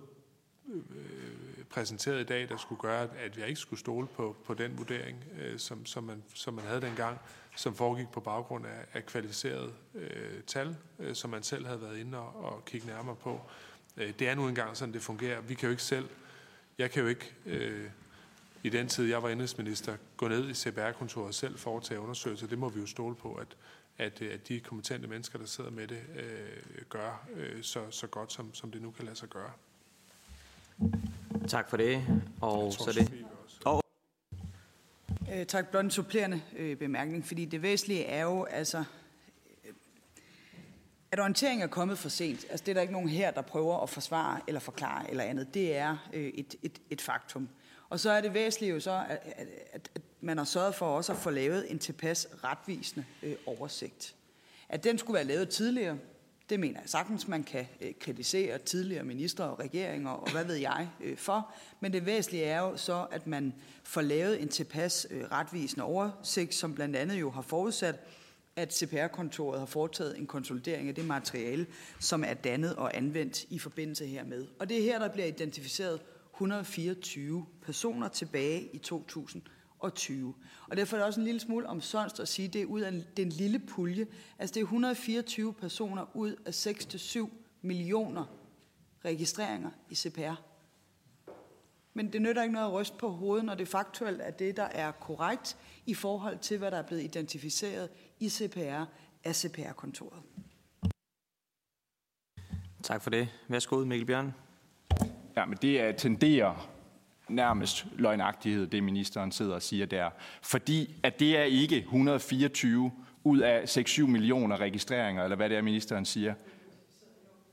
øh, præsenteret i dag, der skulle gøre, at jeg ikke skulle stole på, på den vurdering, øh, som, som, man, som man havde dengang, som foregik på baggrund af, af kvalificerede øh, tal, øh, som man selv havde været inde og, og kigge nærmere på. Øh, det er nu engang sådan, det fungerer. Vi kan jo ikke selv, jeg kan jo ikke øh, i den tid, jeg var indrigsminister, gå ned i CBR-kontoret og selv foretage undersøgelser. Det må vi jo stole på, at, at, at de kompetente mennesker, der sidder med det, øh, gør øh, så, så godt, som, som det nu kan lade sig gøre. Tak for det. Og tror, så det. Og Øh, tak, blot en supplerende øh, bemærkning, fordi det væsentlige er jo, altså, øh, at orienteringen er kommet for sent. Altså, det er der ikke nogen her, der prøver at forsvare eller forklare eller andet. Det er øh, et, et, et faktum. Og så er det væsentlige jo så, at, at, at, at man har sørget for også at få lavet en tilpas retvisende øh, oversigt. At den skulle være lavet tidligere, det mener jeg sagtens, man kan øh, kritisere tidligere ministre og regeringer og hvad ved jeg øh, for. Men det væsentlige er jo så, at man får lavet en tilpas øh, retvisende oversigt, som blandt andet jo har forudsat, at CPR-kontoret har foretaget en konsolidering af det materiale, som er dannet og anvendt i forbindelse hermed. Og det er her, der bliver identificeret 124 personer tilbage i 2020. Og derfor er det også en lille smule omsonst at sige, at det er ud af den lille pulje. Altså det er 124 personer ud af 6-7 millioner registreringer i CPR. Men det nytter ikke noget at ryste på hovedet, når det faktuelt er det, der er korrekt i forhold til, hvad der er blevet identificeret i CPR af CPR-kontoret. tak for det. Værsgo, Mikkel Bjørn. Ja, men det er tenderer nærmest løgnagtighed, det ministeren sidder og siger der. Fordi at det er ikke 124 ud af 6-7 millioner registreringer, eller hvad det er, ministeren siger.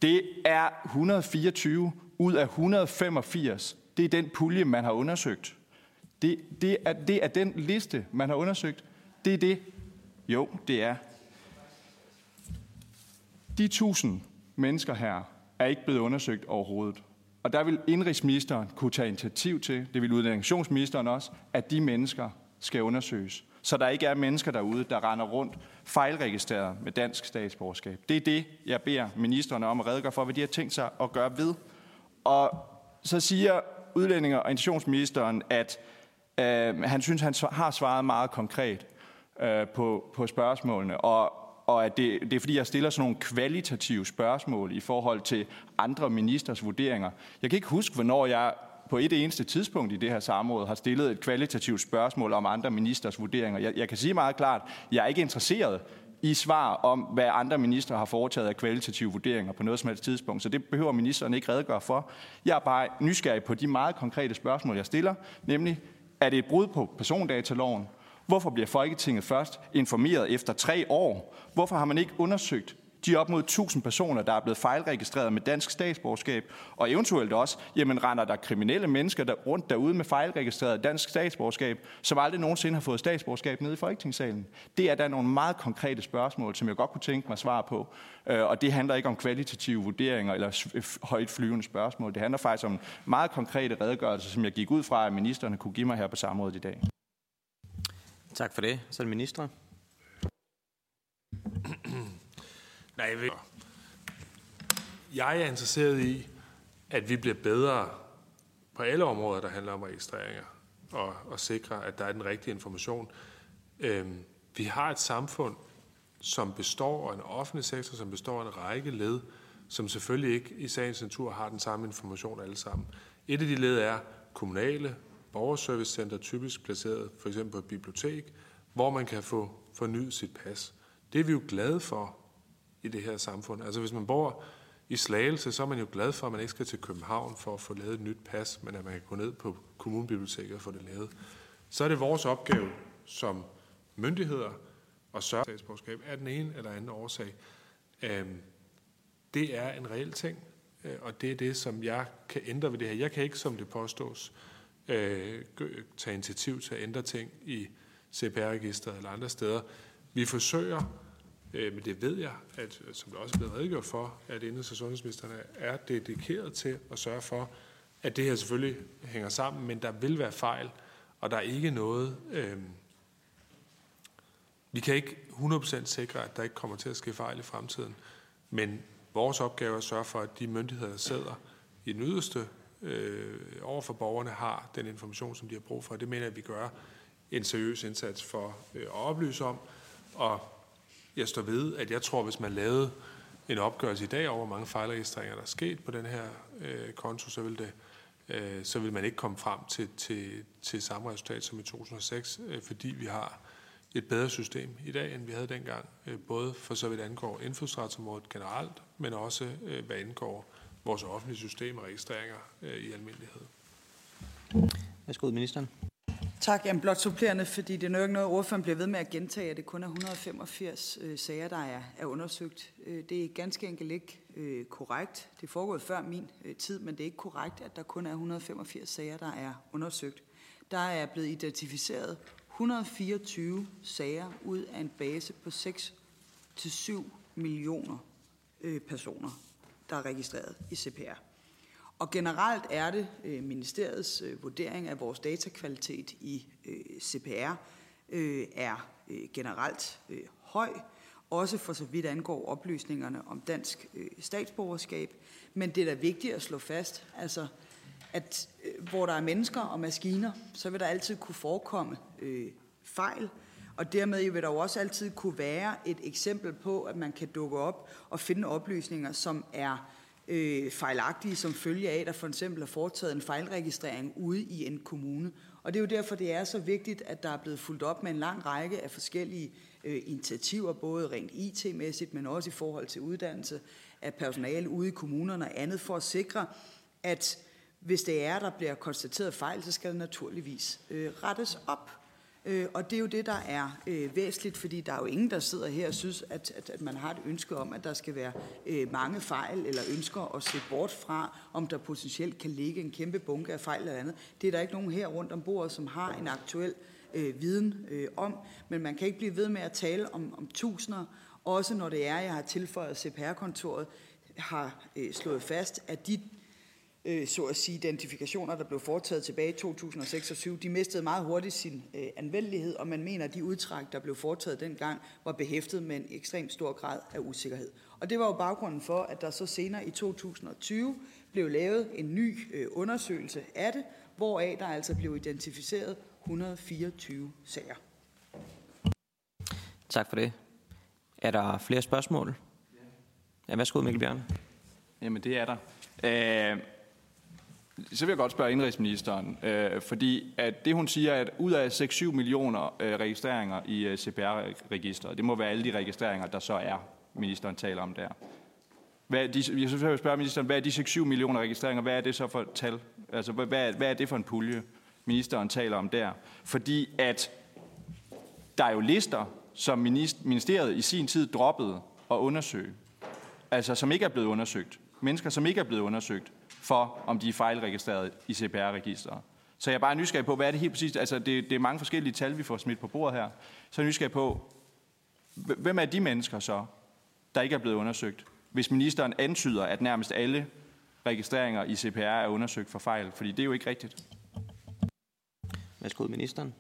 Det er 124 ud af 185. Det er den pulje, man har undersøgt. Det, det, er, det er den liste, man har undersøgt. Det er det. Jo, det er. De 1000 mennesker her er ikke blevet undersøgt overhovedet. Og der vil indrigsministeren kunne tage initiativ til, det vil uddannelsesministeren også, at de mennesker skal undersøges. Så der ikke er mennesker derude, der render rundt fejlregistreret med dansk statsborgerskab. Det er det, jeg beder ministerne om at redegøre for, hvad de har tænkt sig at gøre ved. Og så siger udlændinge- og integrationsministeren, at øh, han synes, han har svaret meget konkret øh, på, på spørgsmålene. Og og at det, det er fordi, jeg stiller sådan nogle kvalitative spørgsmål i forhold til andre ministers vurderinger. Jeg kan ikke huske, hvornår jeg på et eneste tidspunkt i det her samråd har stillet et kvalitativt spørgsmål om andre ministers vurderinger. Jeg, jeg kan sige meget klart, jeg er ikke interesseret i svar om, hvad andre ministre har foretaget af kvalitative vurderinger på noget som helst tidspunkt. Så det behøver ministeren ikke redegøre for. Jeg er bare nysgerrig på de meget konkrete spørgsmål, jeg stiller, nemlig, er det et brud på persondataloven? Hvorfor bliver Folketinget først informeret efter tre år? Hvorfor har man ikke undersøgt de op mod 1000 personer, der er blevet fejlregistreret med dansk statsborgerskab, og eventuelt også, jamen render der kriminelle mennesker der rundt derude med fejlregistreret dansk statsborgerskab, som aldrig nogensinde har fået statsborgerskab nede i Folketingssalen? Det er der nogle meget konkrete spørgsmål, som jeg godt kunne tænke mig svar på, øh, og det handler ikke om kvalitative vurderinger eller højt flyvende spørgsmål. Det handler faktisk om meget konkrete redegørelser, som jeg gik ud fra, at ministerne kunne give mig her på samrådet i dag. Tak for det. Så er det minister. Nej, jeg, vil... jeg er interesseret i, at vi bliver bedre på alle områder, der handler om registreringer, og, og sikre, at der er den rigtige information. Øhm, vi har et samfund, som består af en offentlig sektor, som består af en række led, som selvfølgelig ikke i sagens natur har den samme information alle sammen. Et af de led er kommunale borgerservicecenter, typisk placeret for eksempel på et bibliotek, hvor man kan få fornyet sit pas. Det er vi jo glade for i det her samfund. Altså hvis man bor i Slagelse, så er man jo glad for, at man ikke skal til København for at få lavet et nyt pas, men at man kan gå ned på kommunebiblioteket og få det lavet. Så er det vores opgave som myndigheder at sørge for statsborgerskab af den ene eller anden årsag. Øhm, det er en reel ting, øh, og det er det, som jeg kan ændre ved det her. Jeg kan ikke, som det påstås, øh, tage initiativ til at ændre ting i CPR-registeret eller andre steder. Vi forsøger, Øh, men det ved jeg, at, som der også er blevet redegjort for, at Indenrigs- og Sundhedsministeren er dedikeret til at sørge for, at det her selvfølgelig hænger sammen, men der vil være fejl, og der er ikke noget... Øh, vi kan ikke 100% sikre, at der ikke kommer til at ske fejl i fremtiden, men vores opgave er at sørge for, at de myndigheder, der sidder i den yderste øh, over for borgerne, har den information, som de har brug for. Det mener jeg, at vi gør en seriøs indsats for øh, at oplyse om. Og jeg står ved, at jeg tror, hvis man lavede en opgørelse i dag over, hvor mange fejlregistreringer, der er sket på den her øh, konto, så vil, det, øh, så vil man ikke komme frem til, til, til samme resultat som i 2006, øh, fordi vi har et bedre system i dag, end vi havde dengang, øh, både for så vidt angår indfødsretsområdet generelt, men også øh, hvad angår vores offentlige system og registreringer øh, i almindelighed. Værsgo, ministeren. Tak. Jamen, blot supplerende, fordi det er nok ikke noget, ordføreren bliver ved med at gentage, at det kun er 185 øh, sager, der er, er undersøgt. Øh, det er ganske enkelt ikke øh, korrekt. Det er foregået før min øh, tid, men det er ikke korrekt, at der kun er 185 sager, der er undersøgt. Der er blevet identificeret 124 sager ud af en base på 6-7 millioner øh, personer, der er registreret i CPR. Og generelt er det øh, ministeriets øh, vurdering af vores datakvalitet i øh, CPR øh, er øh, generelt øh, høj, også for så vidt angår oplysningerne om dansk øh, statsborgerskab. Men det er da vigtigt at slå fast, altså, at øh, hvor der er mennesker og maskiner, så vil der altid kunne forekomme øh, fejl, og dermed vil der jo også altid kunne være et eksempel på, at man kan dukke op og finde oplysninger, som er øh, fejlagtige som følge af, at der for eksempel er foretaget en fejlregistrering ude i en kommune. Og det er jo derfor, det er så vigtigt, at der er blevet fuldt op med en lang række af forskellige øh, initiativer, både rent IT-mæssigt, men også i forhold til uddannelse af personale ude i kommunerne og andet, for at sikre, at hvis det er, der bliver konstateret fejl, så skal det naturligvis øh, rettes op. Øh, og det er jo det, der er øh, væsentligt, fordi der er jo ingen, der sidder her og synes, at, at, at man har et ønske om, at der skal være øh, mange fejl, eller ønsker at se bort fra, om der potentielt kan ligge en kæmpe bunke af fejl eller andet. Det er der ikke nogen her rundt om bordet, som har en aktuel øh, viden øh, om, men man kan ikke blive ved med at tale om, om tusinder, også når det er, jeg har tilføjet CPR-kontoret, har øh, slået fast, at de øh, så at sige, identifikationer, der blev foretaget tilbage i 2006 og 2007, de mistede meget hurtigt sin øh, anvendelighed, og man mener, at de udtræk, der blev foretaget dengang, var behæftet med en ekstremt stor grad af usikkerhed. Og det var jo baggrunden for, at der så senere i 2020 blev lavet en ny øh, undersøgelse af det, hvoraf der altså blev identificeret 124 sager. Tak for det. Er der flere spørgsmål? Ja, værsgo Mikkel Bjørn. Jamen, det er der. Øh, så vil jeg godt spørge indrigsministeren, øh, fordi at det hun siger, at ud af 6-7 millioner øh, registreringer i øh, CPR-registeret, det må være alle de registreringer, der så er, ministeren taler om der. Hvad de, jeg vil spørge ministeren, hvad er de 6-7 millioner registreringer, hvad er det så for et tal? Altså, hvad, hvad er det for en pulje, ministeren taler om der? Fordi at der er jo lister, som ministeriet i sin tid droppede at undersøge. Altså, som ikke er blevet undersøgt. Mennesker, som ikke er blevet undersøgt for, om de er fejlregistreret i CPR-registeret. Så jeg er bare nysgerrig på, hvad er det helt præcist? Altså, det, det er mange forskellige tal, vi får smidt på bordet her. Så er jeg nysgerrig på, hvem er de mennesker så, der ikke er blevet undersøgt? Hvis ministeren antyder, at nærmest alle registreringer i CPR er undersøgt for fejl, fordi det er jo ikke rigtigt. Værsgo, ministeren.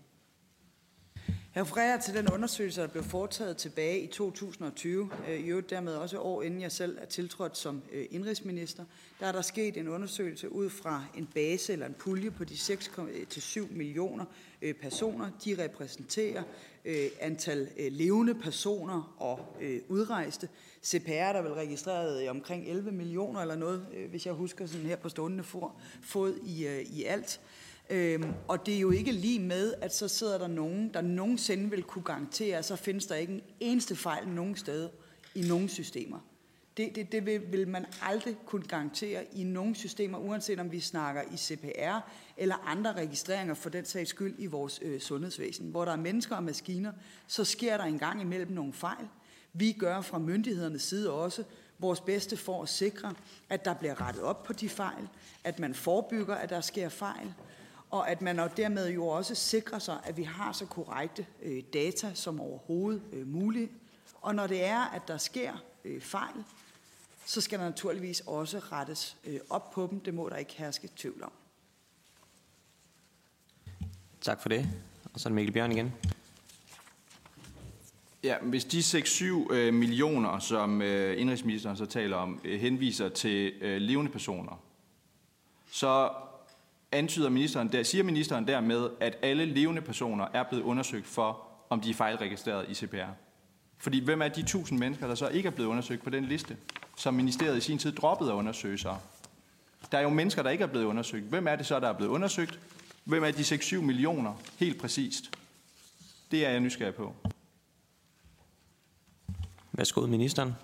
Jeg refererer til den undersøgelse, der blev foretaget tilbage i 2020, øh, i øvrigt dermed også år inden jeg selv er tiltrådt som øh, indrigsminister. Der er der sket en undersøgelse ud fra en base eller en pulje på de 6-7 øh, millioner personer. De repræsenterer antal levende personer og udrejste. CPR er der vel registreret i omkring 11 millioner eller noget, hvis jeg husker sådan her på stående fod i, i alt. Øhm, og det er jo ikke lige med, at så sidder der nogen, der nogensinde vil kunne garantere, at så findes der ikke en eneste fejl nogen sted i nogen systemer. Det, det, det vil, vil man aldrig kunne garantere i nogen systemer, uanset om vi snakker i CPR eller andre registreringer for den sags skyld i vores øh, sundhedsvæsen. Hvor der er mennesker og maskiner, så sker der engang imellem nogle fejl. Vi gør fra myndighedernes side også vores bedste for at sikre, at der bliver rettet op på de fejl, at man forebygger, at der sker fejl, og at man dermed jo også sikrer sig, at vi har så korrekte øh, data som overhovedet øh, muligt. Og når det er, at der sker øh, fejl, så skal der naturligvis også rettes øh, op på dem. Det må der ikke herske tvivl om. Tak for det. Og så er det Mikkel Bjørn igen. Ja, hvis de 6-7 øh, millioner, som øh, indrigsministeren så taler om, øh, henviser til øh, levende personer, så antyder ministeren, der, siger ministeren dermed, at alle levende personer er blevet undersøgt for, om de er fejlregistreret i CPR. Fordi hvem er de 1000 mennesker, der så ikke er blevet undersøgt på den liste, som ministeriet i sin tid droppede at undersøge sig? Der er jo mennesker, der ikke er blevet undersøgt. Hvem er det så, der er blevet undersøgt? Hvem er de 6-7 millioner helt præcist? Det er jeg nysgerrig på. Værsgo, ministeren.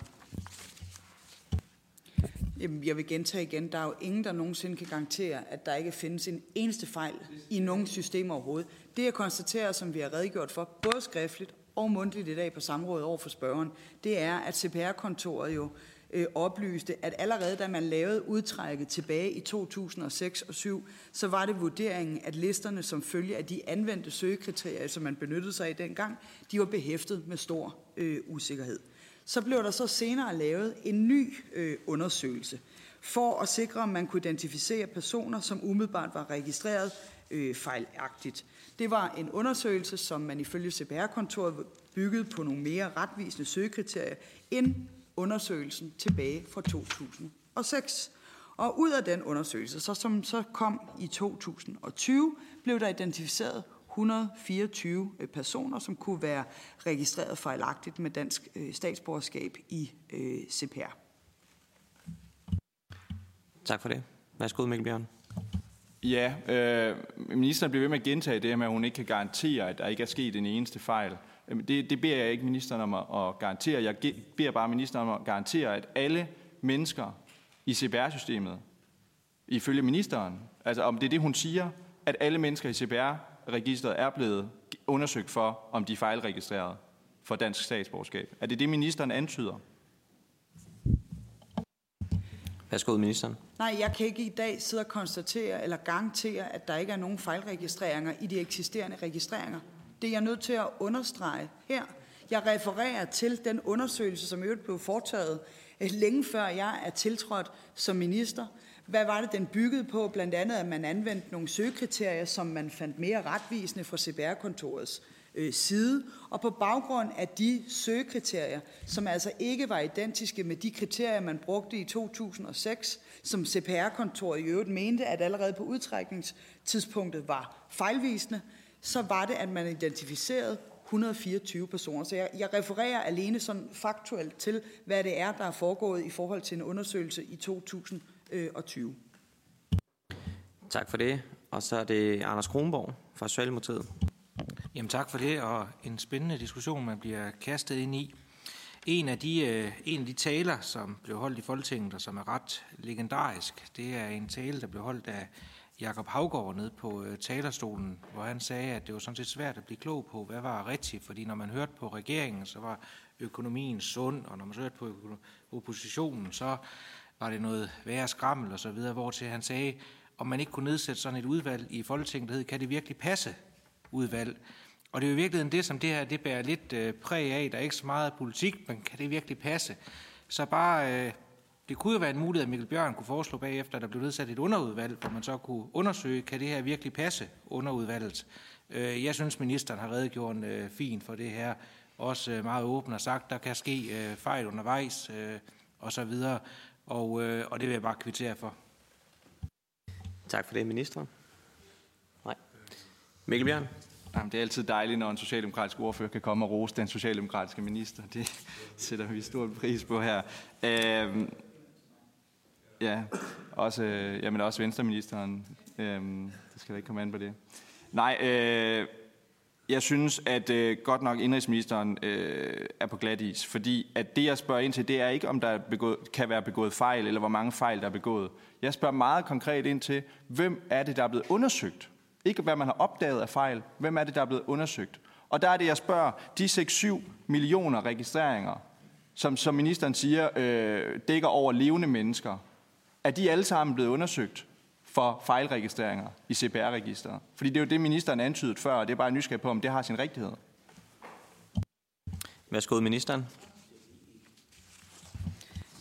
Jamen, jeg vil gentage igen, der er jo ingen, der nogensinde kan garantere, at der ikke findes en eneste fejl i nogen system overhovedet. Det jeg konstaterer, som vi har redegjort for, både skriftligt og mundtligt i dag på samrådet over for spørgeren, det er, at CPR-kontoret jo øh, oplyste, at allerede da man lavede udtrækket tilbage i 2006 og 7, så var det vurderingen, at listerne som følge af de anvendte søgekriterier, som man benyttede sig af dengang, de var behæftet med stor øh, usikkerhed. Så blev der så senere lavet en ny øh, undersøgelse for at sikre, at man kunne identificere personer, som umiddelbart var registreret øh, fejlagtigt. Det var en undersøgelse, som man ifølge CPR-kontoret byggede på nogle mere retvisende søgekriterier end undersøgelsen tilbage fra 2006. Og ud af den undersøgelse, så som så kom i 2020, blev der identificeret 124 øh, personer, som kunne være registreret fejlagtigt med dansk øh, statsborgerskab i øh, CPR. Tak for det. Værsgo, Mikkel Bjørn. Ja, øh, ministeren bliver ved med at gentage det med, at hun ikke kan garantere, at der ikke er sket en eneste fejl. Det, det beder jeg ikke ministeren om at, at garantere. Jeg beder bare ministeren om at garantere, at alle mennesker i CPR-systemet, ifølge ministeren, altså om det er det, hun siger, at alle mennesker i CPR-registret er blevet undersøgt for, om de er fejlregistreret for dansk statsborgerskab. Er det det, ministeren antyder? Værsgo, ministeren. Nej, jeg kan ikke i dag sidde og konstatere eller garantere, at der ikke er nogen fejlregistreringer i de eksisterende registreringer. Det er jeg nødt til at understrege her. Jeg refererer til den undersøgelse, som øvrigt blev foretaget øh, længe før jeg er tiltrådt som minister. Hvad var det, den byggede på? Blandt andet, at man anvendte nogle søgekriterier, som man fandt mere retvisende fra CBR-kontorets øh, side, og på baggrund af de søgekriterier, som altså ikke var identiske med de kriterier, man brugte i 2006, som CPR-kontoret i øvrigt mente, at allerede på udtrækningstidspunktet var fejlvisende, så var det, at man identificerede 124 personer. Så jeg, jeg refererer alene sådan faktuelt til, hvad det er, der er foregået i forhold til en undersøgelse i 2020. Tak for det. Og så er det Anders Kronborg fra Socialdemokratiet. Jamen tak for det, og en spændende diskussion, man bliver kastet ind i. En af, de, øh, en af de taler, som blev holdt i Folketinget, og som er ret legendarisk, det er en tale, der blev holdt af Jakob Havgård ned på øh, talerstolen, hvor han sagde, at det var sådan set svært at blive klog på, hvad var rigtigt, fordi når man hørte på regeringen, så var økonomien sund, og når man hørte på oppositionen, så var det noget værre skrammel og så videre, hvor til han sagde, om man ikke kunne nedsætte sådan et udvalg i Folketinget, der hed, kan det virkelig passe udvalg? Og det er jo i virkeligheden det, som det her det bærer lidt øh, præg af. Der er ikke så meget politik, men kan det virkelig passe? Så bare, øh, det kunne jo være en mulighed, at Mikkel Bjørn kunne foreslå bagefter, at der blev nedsat et underudvalg, hvor man så kunne undersøge, kan det her virkelig passe underudvalget? Øh, jeg synes, ministeren har redegjort øh, fint for det her. Også øh, meget åbent og sagt, der kan ske øh, fejl undervejs øh, og så videre. Og, øh, og det vil jeg bare kvittere for. Tak for det, minister. Nej. Mikkel Bjørn. Jamen, det er altid dejligt, når en socialdemokratisk ordfører kan komme og rose den socialdemokratiske minister. Det sætter vi stor pris på her. Øhm, ja, også, øh, jamen også venstreministeren. Øhm, det skal da ikke komme an på det. Nej, øh, jeg synes, at øh, godt nok indrigsministeren øh, er på glat is, fordi at det, jeg spørger ind til, det er ikke, om der er begået, kan være begået fejl, eller hvor mange fejl, der er begået. Jeg spørger meget konkret ind til, hvem er det, der er blevet undersøgt? Ikke hvad man har opdaget af fejl. Hvem er det, der er blevet undersøgt? Og der er det, jeg spørger, de 6-7 millioner registreringer, som, som ministeren siger, øh, dækker over levende mennesker, er de alle sammen blevet undersøgt for fejlregistreringer i CPR-registeret? Fordi det er jo det, ministeren antydede før, og det er bare nysgerrig på, om det har sin rigtighed. Værsgo, ministeren.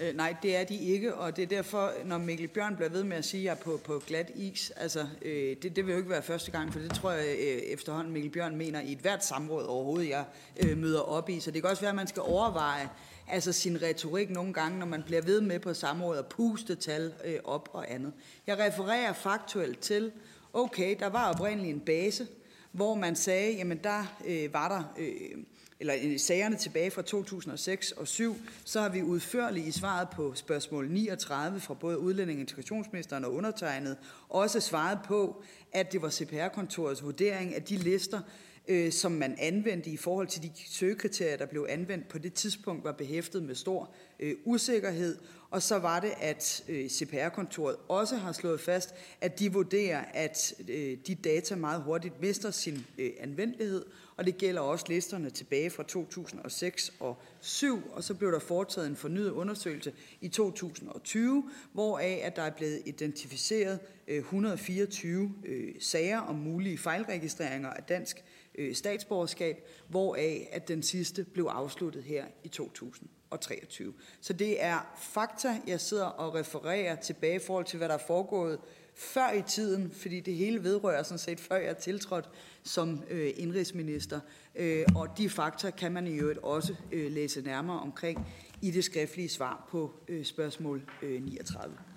Øh, nej, det er de ikke, og det er derfor, når Mikkel Bjørn bliver ved med at sige, at jeg er på, på glat is, altså, øh, det, det vil jo ikke være første gang, for det tror jeg øh, efterhånden Mikkel Bjørn mener i et hvert samråd overhovedet, jeg øh, møder op i. Så det kan også være, at man skal overveje altså sin retorik nogle gange, når man bliver ved med på samråd og puste tal øh, op og andet. Jeg refererer faktuelt til, okay, der var oprindeligt en base, hvor man sagde, jamen der øh, var der... Øh, eller i sagerne tilbage fra 2006 og 7, så har vi udførligt i svaret på spørgsmål 39 fra både udlænding- og integrationsministeren og undertegnet også svaret på, at det var CPR-kontorets vurdering, at de lister, øh, som man anvendte i forhold til de søgekriterier, der blev anvendt på det tidspunkt, var behæftet med stor øh, usikkerhed. Og så var det, at øh, CPR-kontoret også har slået fast, at de vurderer, at øh, de data meget hurtigt mister sin øh, anvendelighed, og det gælder også listerne tilbage fra 2006 og 7, og så blev der foretaget en fornyet undersøgelse i 2020, hvoraf at der er blevet identificeret øh, 124 øh, sager om mulige fejlregistreringer af dansk Øh, statsborgerskab, hvoraf at den sidste blev afsluttet her i 2023. Så det er fakta, jeg sidder og refererer tilbage i forhold til, hvad der er foregået før i tiden, fordi det hele vedrører sådan set, før jeg tiltrådte som øh, indrigsminister. Øh, og de fakta kan man i øvrigt også øh, læse nærmere omkring i det skriftlige svar på øh, spørgsmål øh, 39.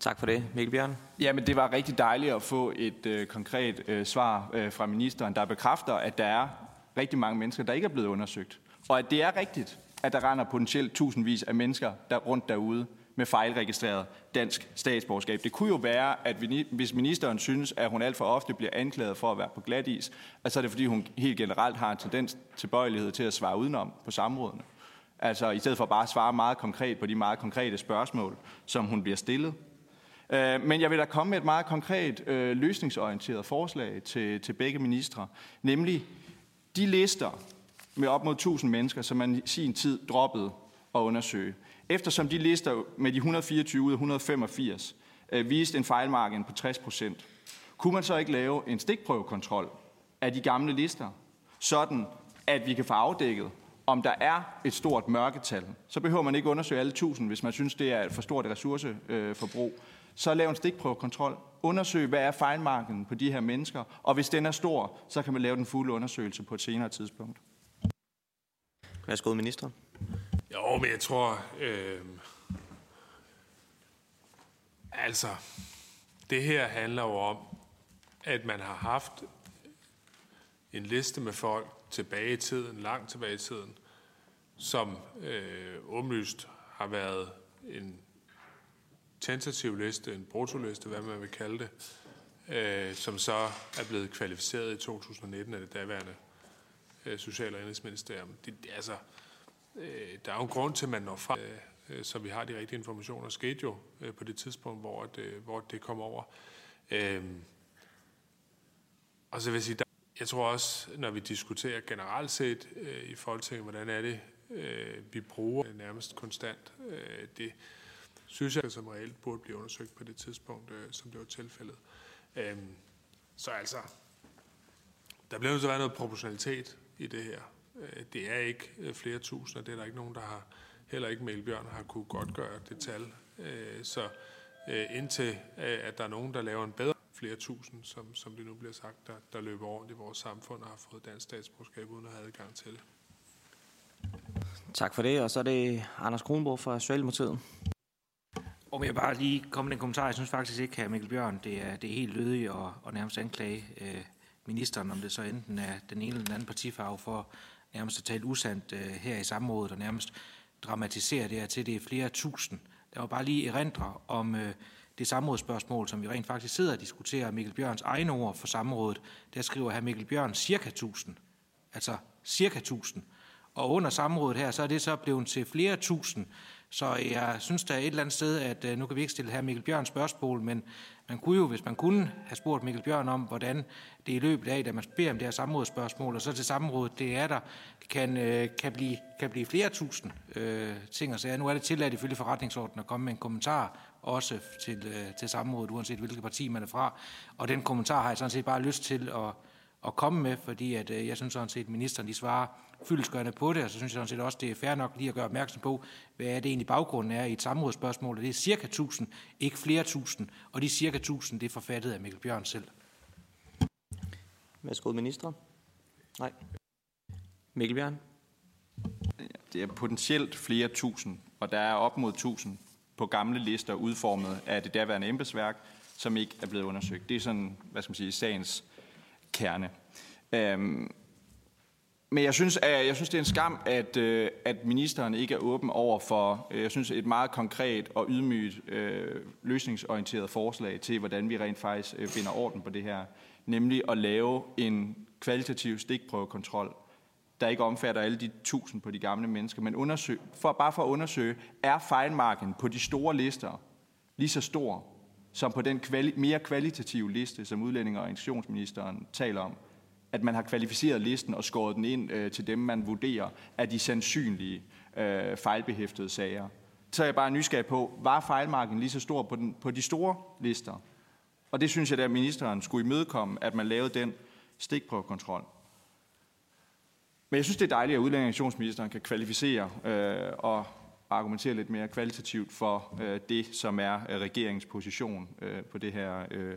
Tak for det. Mikkel Bjørn? Jamen, det var rigtig dejligt at få et øh, konkret øh, svar øh, fra ministeren, der bekræfter, at der er rigtig mange mennesker, der ikke er blevet undersøgt. Og at det er rigtigt, at der render potentielt tusindvis af mennesker der rundt derude, med fejlregistreret dansk statsborgerskab. Det kunne jo være, at hvis ministeren synes, at hun alt for ofte bliver anklaget for at være på glat is, at så er det fordi, hun helt generelt har en tendens til bøjelighed til at svare udenom på samrådene. Altså i stedet for bare at svare meget konkret på de meget konkrete spørgsmål, som hun bliver stillet. Øh, men jeg vil da komme med et meget konkret øh, løsningsorienteret forslag til, til begge ministre, nemlig de lister med op mod 1000 mennesker, som man i sin tid droppede at undersøge. Eftersom de lister med de 124 ud af 185 øh, viste en fejlmargin på 60 procent, kunne man så ikke lave en stikprøvekontrol af de gamle lister, sådan at vi kan få afdækket, om der er et stort mørketal. Så behøver man ikke undersøge alle 1000, hvis man synes, det er et for stort ressourceforbrug. Så lav en stikprøvekontrol. Undersøg, hvad er fejlmarken på de her mennesker, og hvis den er stor, så kan man lave den fulde undersøgelse på et senere tidspunkt. Værsgo, minister. Jo, men jeg tror... Øh, altså, det her handler jo om, at man har haft en liste med folk tilbage i tiden, langt tilbage i tiden, som øh, åbenlyst har været en tentativ liste, en brutoliste, hvad man vil kalde det, øh, som så er blevet kvalificeret i 2019 af det daværende øh, Social- og Indrigsministerium. Det, altså, øh, der er jo en grund til, at man når frem, øh, så vi har de rigtige informationer. skete jo øh, på det tidspunkt, hvor det, øh, hvor det kom over. Øh, og så vil jeg sige, der, jeg tror også, når vi diskuterer generelt set øh, i Folketinget, hvordan er det, øh, vi bruger nærmest konstant, øh, det synes jeg som reelt burde blive undersøgt på det tidspunkt, øh, som det var tilfældet. Øh, så altså, der bliver nødt til at være noget proportionalitet i det her. Øh, det er ikke øh, flere tusinder, det er der ikke nogen, der har, heller ikke Melbjørn har kunne godt gøre det tal. Øh, så øh, indtil øh, at der er nogen, der laver en bedre flere tusind, som, som det nu bliver sagt, der, der løber rundt i vores samfund og har fået dansk statsborgerskab uden at have adgang til det. Tak for det, og så er det Anders Kronborg fra Socialdemokratiet. Om jeg bare lige komme med en kommentar. Jeg synes faktisk ikke, at Mikkel Bjørn, det er, det er helt lødigt og, og nærmest anklage øh, ministeren, om det så enten er den ene eller den anden partifarve for nærmest at tale usandt øh, her i samrådet og nærmest dramatisere det her til, det er flere tusind. Der var bare lige erindre om øh, det samrådsspørgsmål, som vi rent faktisk sidder og diskuterer, Mikkel Bjørns egne ord for samrådet. Der skriver her Mikkel Bjørn cirka 1000. Altså cirka 1000. Og under samrådet her, så er det så blevet til flere tusind. Så jeg synes der er et eller andet sted, at øh, nu kan vi ikke stille her Mikkel Bjørn spørgsmål, men man kunne jo, hvis man kunne have spurgt Mikkel Bjørn om, hvordan det i løbet af, da man beder om det her samrådsspørgsmål, og så til samrådet, det er der, kan, øh, kan, blive, kan blive flere tusind øh, ting og sager. Nu er det tilladt ifølge forretningsordenen at komme med en kommentar også til, øh, til samrådet, uanset hvilket parti man er fra. Og den kommentar har jeg sådan set bare lyst til at, at komme med, fordi at, øh, jeg synes sådan set, at ministeren de svarer fyldesgørende på det, og så synes jeg sådan set også, det er fair nok lige at gøre opmærksom på, hvad er det egentlig baggrunden er i et samrådsspørgsmål, det er cirka 1000, ikke flere tusind, og de cirka 1000, det er forfattet af Mikkel Bjørn selv. Værsgo, minister. Nej. Mikkel Bjørn. Det er potentielt flere tusind, og der er op mod tusind på gamle lister udformet af det daværende embedsværk, som ikke er blevet undersøgt. Det er sådan, hvad skal man sige, sagens kerne. Øhm, men jeg synes, at, jeg synes, det er en skam, at, øh, at ministeren ikke er åben over for, øh, jeg synes, et meget konkret og ydmygt øh, løsningsorienteret forslag til, hvordan vi rent faktisk øh, finder orden på det her. Nemlig at lave en kvalitativ stikprøvekontrol, der ikke omfatter alle de tusind på de gamle mennesker, men undersøg, for, bare for at undersøge, er fejlmarken på de store lister lige så stor som på den kvali- mere kvalitative liste, som udlændinge- og integrationsministeren taler om? At man har kvalificeret listen og skåret den ind øh, til dem, man vurderer er de sandsynlige øh, fejlbehæftede sager. Så er jeg bare nysgerrig på, var fejlmarken lige så stor på, den, på de store lister? Og det synes jeg, at ministeren skulle imødekomme, at man lavede den stikprøvekontrol. Men jeg synes, det er dejligt, at udlændingsministeren kan kvalificere øh, og argumentere lidt mere kvalitativt for øh, det, som er øh, regeringens position øh, på det her, øh,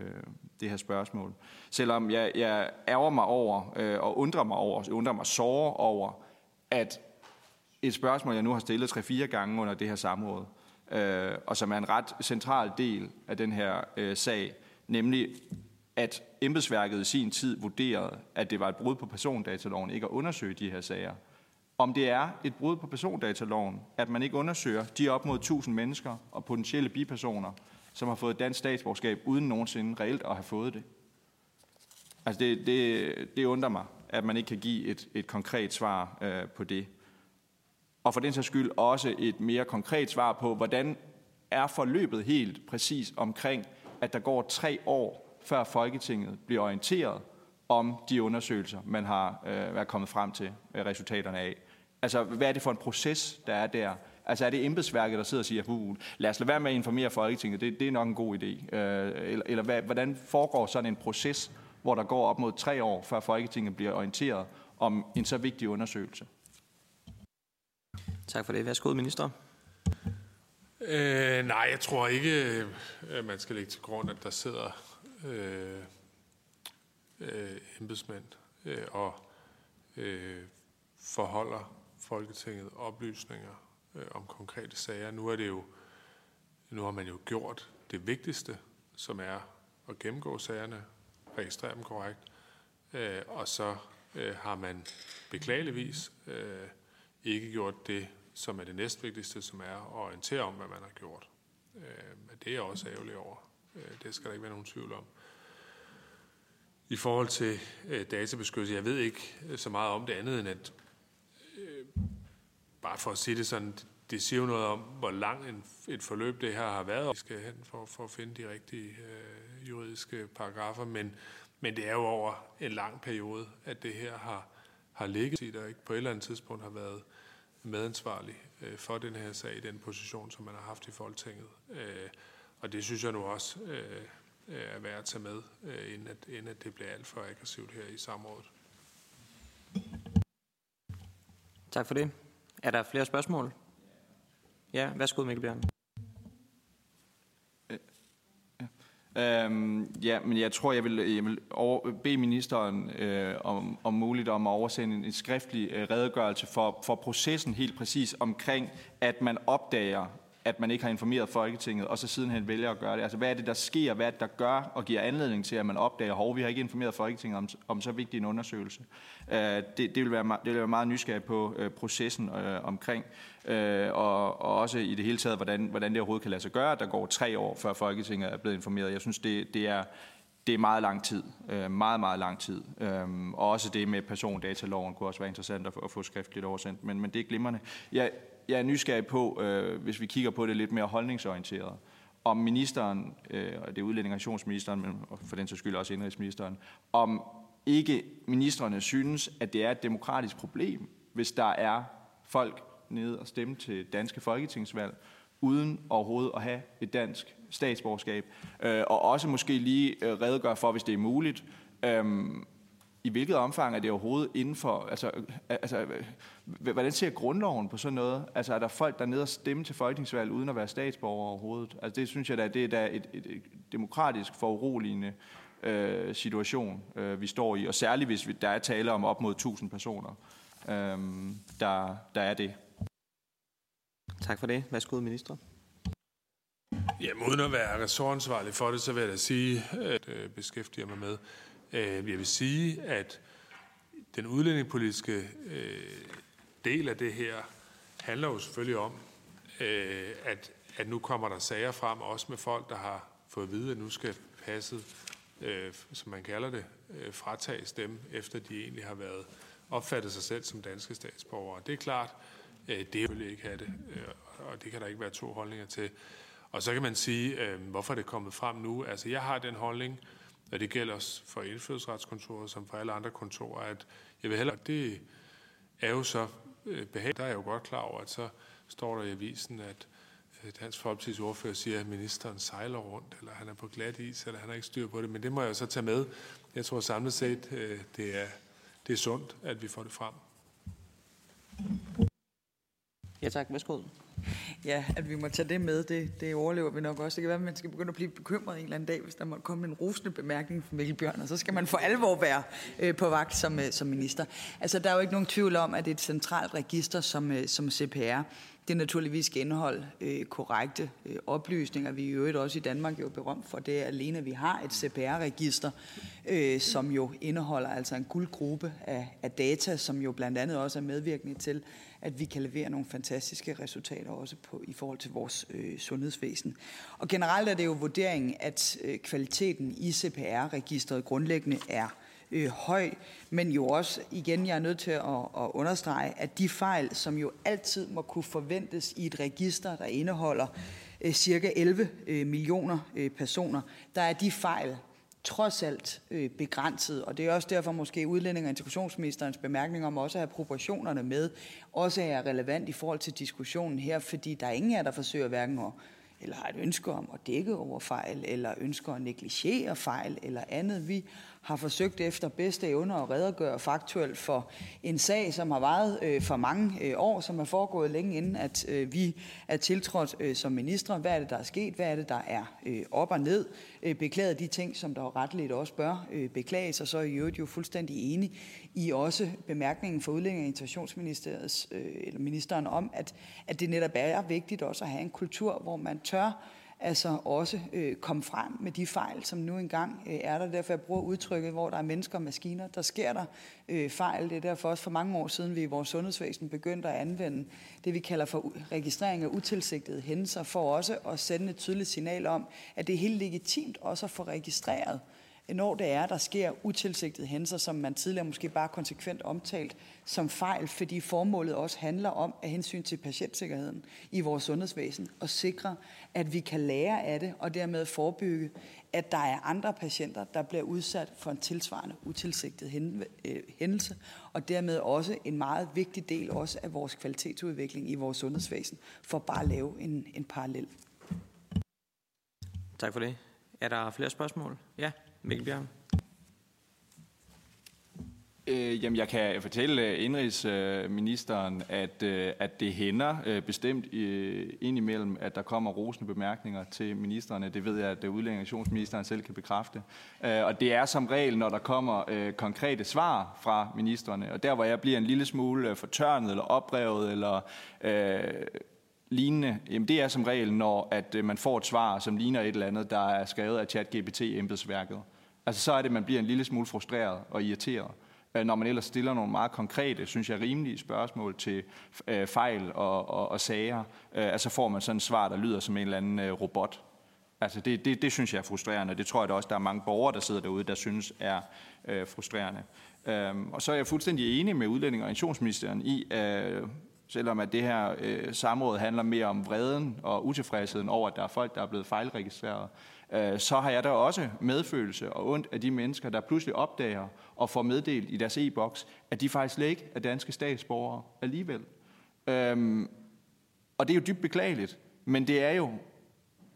det her spørgsmål. Selvom jeg, jeg ærger mig over øh, og undrer mig over, undrer mig såre over, at et spørgsmål, jeg nu har stillet 3-4 gange under det her samråd, øh, og som er en ret central del af den her øh, sag, nemlig at embedsværket i sin tid vurderede, at det var et brud på persondataloven ikke at undersøge de her sager om det er et brud på persondataloven, at man ikke undersøger de op mod 1000 mennesker og potentielle bipersoner, som har fået dansk statsborgerskab uden nogensinde reelt at have fået det. Altså det, det, det undrer mig, at man ikke kan give et, et konkret svar øh, på det. Og for den sags skyld også et mere konkret svar på, hvordan er forløbet helt præcis omkring, at der går tre år, før Folketinget bliver orienteret om de undersøgelser, man har øh, været kommet frem til øh, resultaterne af. Altså, hvad er det for en proces, der er der? Altså, er det embedsværket, der sidder og siger, uh, lad os lade være med at informere Folketinget, det, det er nok en god idé. Øh, eller eller hvad, hvordan foregår sådan en proces, hvor der går op mod tre år, før Folketinget bliver orienteret om en så vigtig undersøgelse? Tak for det. Værsgo, minister. Øh, nej, jeg tror ikke, at øh, man skal lægge til grund, at der sidder øh, øh, embedsmænd øh, og øh, forholder Folketinget oplysninger øh, om konkrete sager. Nu er det jo nu har man jo gjort det vigtigste, som er at gennemgå sagerne, registrere dem korrekt, øh, og så øh, har man beklageligvis øh, ikke gjort det, som er det næstvigtigste, som er at orientere om, hvad man har gjort. Øh, men det er jeg også ærgerlig over. Øh, det skal der ikke være nogen tvivl om. I forhold til øh, databeskyttelse, jeg ved ikke øh, så meget om det andet, end at bare for at sige det sådan, det siger jo noget om, hvor lang en, et forløb det her har været. Vi skal hen for, for at finde de rigtige øh, juridiske paragrafer, men, men det er jo over en lang periode, at det her har, har ligget, der ikke på et eller andet tidspunkt har været medansvarlig øh, for den her sag i den position, som man har haft i Folketinget. Øh, og det synes jeg nu også øh, er værd at tage med, øh, inden, at, inden at det bliver alt for aggressivt her i samrådet. Tak for det. Er der flere spørgsmål? Ja, værsgo Mikkel Bjørn. Øh, øhm, ja, men jeg tror, jeg vil, jeg vil over, bede ministeren øh, om, om muligt om at oversende en, en skriftlig øh, redegørelse for, for processen helt præcis omkring, at man opdager, at man ikke har informeret Folketinget, og så sidenhen vælger at gøre det. Altså, hvad er det, der sker? Hvad er det, der gør og giver anledning til, at man opdager, at vi har ikke informeret Folketinget om, om så vigtig en undersøgelse? Uh, det, det, vil være, det vil være meget nysgerrig på øh, processen øh, omkring, uh, og, og også i det hele taget, hvordan, hvordan det overhovedet kan lade sig gøre, at der går tre år, før Folketinget er blevet informeret. Jeg synes, det, det er det er meget lang tid. Meget, meget lang tid. Uh, og også det med persondataloven kunne også være interessant at få, at få skriftligt oversendt, men, men det er glimrende. Jeg, jeg er nysgerrig på, øh, hvis vi kigger på det lidt mere holdningsorienteret, om ministeren, øh, og det er udlænding- men for den sags skyld også indrigsministeren, om ikke ministerne synes, at det er et demokratisk problem, hvis der er folk nede og stemme til danske folketingsvalg, uden overhovedet at have et dansk statsborgerskab. Øh, og også måske lige øh, redegøre for, hvis det er muligt, øh, i hvilket omfang er det overhovedet inden for, altså, altså, hvordan ser grundloven på sådan noget? Altså, er der folk, der er nede og stemme til folketingsvalg, uden at være statsborger overhovedet? Altså, det synes jeg da, det er da et, et, et demokratisk foruroligende øh, situation, øh, vi står i, og særligt hvis vi, der er tale om op mod 1000 personer, øh, der, der er det. Tak for det. Værsgo, minister. Jamen, uden at være ressortansvarlig for det, så vil jeg da sige, at øh, beskæftiger mig med. Øh, jeg vil sige, at den udlændingepolitiske øh, del af det her handler jo selvfølgelig om, øh, at, at nu kommer der sager frem, også med folk, der har fået at vide, at nu skal passet, som man kalder det, fratages dem, efter de egentlig har været opfattet sig selv som danske statsborgere. Det er klart, det vil ikke have det, og det kan der ikke være to holdninger til. Og så kan man sige, øh, hvorfor det er kommet frem nu. Altså, jeg har den holdning, og det gælder også for indfødsretskontoret, som for alle andre kontorer, at jeg vil hellere, det er jo så øh, behageligt. Der er jeg jo godt klar over, at så står der i avisen, at Dansk Folkeparti's ordfører siger, at ministeren sejler rundt, eller han er på glat is, eller han har ikke styr på det. Men det må jeg jo så tage med. Jeg tror samlet set, øh, det er, det er sundt, at vi får det frem. Ja tak, værsgo. Ja, at vi må tage det med, det, det overlever vi nok også. Det kan være, at man skal begynde at blive bekymret en eller anden dag, hvis der må komme en rosende bemærkning fra Mikkel Bjørn, og så skal man for alvor være øh, på vagt som, øh, som minister. Altså, der er jo ikke nogen tvivl om, at det er et centralt register som, øh, som CPR, det naturligvis skal indeholde øh, korrekte øh, oplysninger. Vi er jo også i Danmark jo berømt for det alene, at vi har et CPR-register, øh, som jo indeholder altså en guldgruppe af, af data, som jo blandt andet også er medvirkende til, at vi kan levere nogle fantastiske resultater også på, i forhold til vores øh, sundhedsvæsen. Og generelt er det jo vurderingen, at øh, kvaliteten i CPR-registret grundlæggende er øh, høj, men jo også, igen, jeg er nødt til at, at understrege, at de fejl, som jo altid må kunne forventes i et register, der indeholder øh, cirka 11 øh, millioner øh, personer, der er de fejl trods alt øh, begrænset, og det er også derfor måske udlænding- og integrationsministerens bemærkning om også at have proportionerne med, også er relevant i forhold til diskussionen her, fordi der er ingen af der forsøger hverken at eller har et ønske om at dække over fejl, eller ønsker at negligere fejl, eller andet. Vi har forsøgt efter bedste evne at redegøre faktuelt for en sag, som har varet øh, for mange øh, år, som er foregået længe inden, at øh, vi er tiltrådt øh, som ministre. Hvad er det, der er sket? Hvad er det, der er øh, op og ned? Øh, beklaget de ting, som der retteligt også bør øh, beklages, og så er I øvrigt jo fuldstændig enige i også bemærkningen fra Udlænding- og Integrationsministeriets øh, eller ministeren om, at, at det netop er vigtigt også at have en kultur, hvor man tør altså også øh, komme frem med de fejl, som nu engang øh, er der. Derfor jeg bruger udtrykket, hvor der er mennesker og maskiner. Der sker der øh, fejl. Det er derfor også for mange år siden, vi i vores sundhedsvæsen begyndte at anvende det, vi kalder for registrering af utilsigtede hændelser, for også at sende et tydeligt signal om, at det er helt legitimt også at få registreret når det er, der sker utilsigtede hændelser, som man tidligere måske bare konsekvent omtalt som fejl, fordi formålet også handler om at hensyn til patientsikkerheden i vores sundhedsvæsen og sikre, at vi kan lære af det og dermed forebygge, at der er andre patienter, der bliver udsat for en tilsvarende utilsigtet øh, hændelse, og dermed også en meget vigtig del også af vores kvalitetsudvikling i vores sundhedsvæsen, for bare at lave en, en parallel. Tak for det. Er der flere spørgsmål? Ja. Mikkel Bjørn. Øh, jamen, jeg kan fortælle øh, indrigsministeren, at, øh, at det hænder øh, bestemt indimellem, at der kommer rosende bemærkninger til ministerne. Det ved jeg, at udlændingsministeren selv kan bekræfte. Og det er som regel, når der kommer konkrete svar fra ministerne. Og der, hvor jeg bliver en lille smule fortørnet eller oprevet eller... Øh, lignende, jamen det er som regel, når at man får et svar, som ligner et eller andet, der er skrevet af ChatGPT-embedsværket. Altså så er det, at man bliver en lille smule frustreret og irriteret, øh, når man ellers stiller nogle meget konkrete, synes jeg, rimelige spørgsmål til øh, fejl og, og, og sager. Øh, altså får man sådan et svar, der lyder som en eller anden øh, robot. Altså det, det, det synes jeg er frustrerende. Det tror jeg da også, der er mange borgere, der sidder derude, der synes er øh, frustrerende. Øhm, og så er jeg fuldstændig enig med udlænding- og integrationsministeren i, øh, selvom at det her øh, samråd handler mere om vreden og utilfredsheden over, at der er folk, der er blevet fejlregistreret, øh, så har jeg da også medfølelse og ondt af de mennesker, der pludselig opdager og får meddelt i deres e-boks, at de faktisk slet ikke er danske statsborgere alligevel. Øhm, og det er jo dybt beklageligt, men det er jo,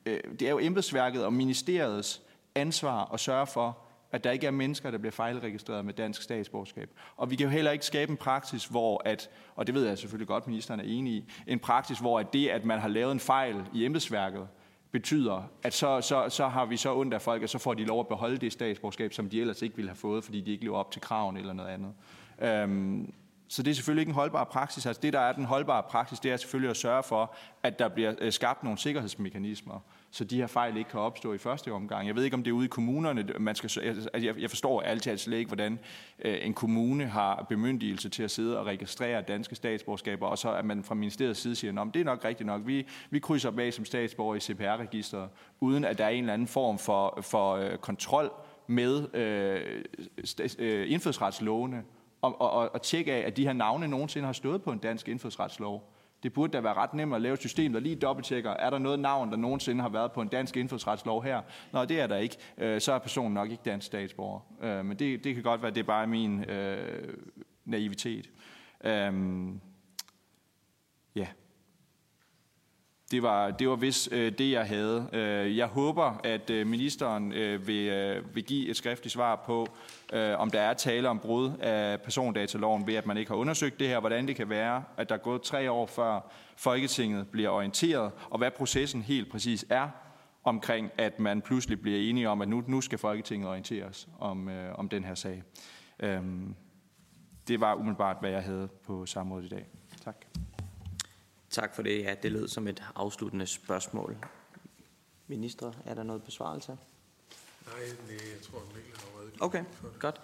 øh, det er jo embedsværket og ministeriets ansvar at sørge for, at der ikke er mennesker, der bliver fejlregistreret med dansk statsborgerskab. Og vi kan jo heller ikke skabe en praksis, hvor at, og det ved jeg selvfølgelig godt, ministeren er enig i, en praksis, hvor at det, at man har lavet en fejl i embedsværket, betyder, at så, så, så har vi så ondt af folk, og så får de lov at beholde det statsborgerskab, som de ellers ikke ville have fået, fordi de ikke lever op til kraven eller noget andet. Øhm, så det er selvfølgelig ikke en holdbar praksis. Altså det, der er den holdbare praksis, det er selvfølgelig at sørge for, at der bliver øh, skabt nogle sikkerhedsmekanismer, så de her fejl ikke kan opstå i første omgang. Jeg ved ikke, om det er ude i kommunerne, man skal... Altså jeg forstår altid slet ikke, hvordan øh, en kommune har bemyndigelse til at sidde og registrere danske statsborgerskaber, og så at man fra ministeriets side siger, at det er nok rigtigt nok. Vi, vi krydser bag som statsborger i CPR-registeret, uden at der er en eller anden form for, for øh, kontrol med øh, øh, indfødsretslovene og, og, og tjekke af, at de her navne nogensinde har stået på en dansk indfødsretslov. Det burde da være ret nemt at lave et system, der lige dobbelttjekker, er der noget navn, der nogensinde har været på en dansk indfødsretslov her? Nå, det er der ikke. Øh, så er personen nok ikke dansk statsborger. Øh, men det, det kan godt være, at det er bare min øh, naivitet. Øh, ja. Det var, det var vist øh, det, jeg havde. Øh, jeg håber, at øh, ministeren øh, vil, øh, vil give et skriftligt svar på, øh, om der er tale om brud af persondataloven ved, at man ikke har undersøgt det her, hvordan det kan være, at der er gået tre år før Folketinget bliver orienteret, og hvad processen helt præcis er omkring, at man pludselig bliver enige om, at nu, nu skal Folketinget orienteres om, øh, om den her sag. Øh, det var umiddelbart, hvad jeg havde på samrådet i dag. Tak. Tak for det. Ja, det lød som et afsluttende spørgsmål. Minister, er der noget besvarelse? Nej, nej jeg tror, Mikkel har Okay, godt.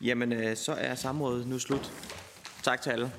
Jamen, øh, så er samrådet nu slut. Tak til alle.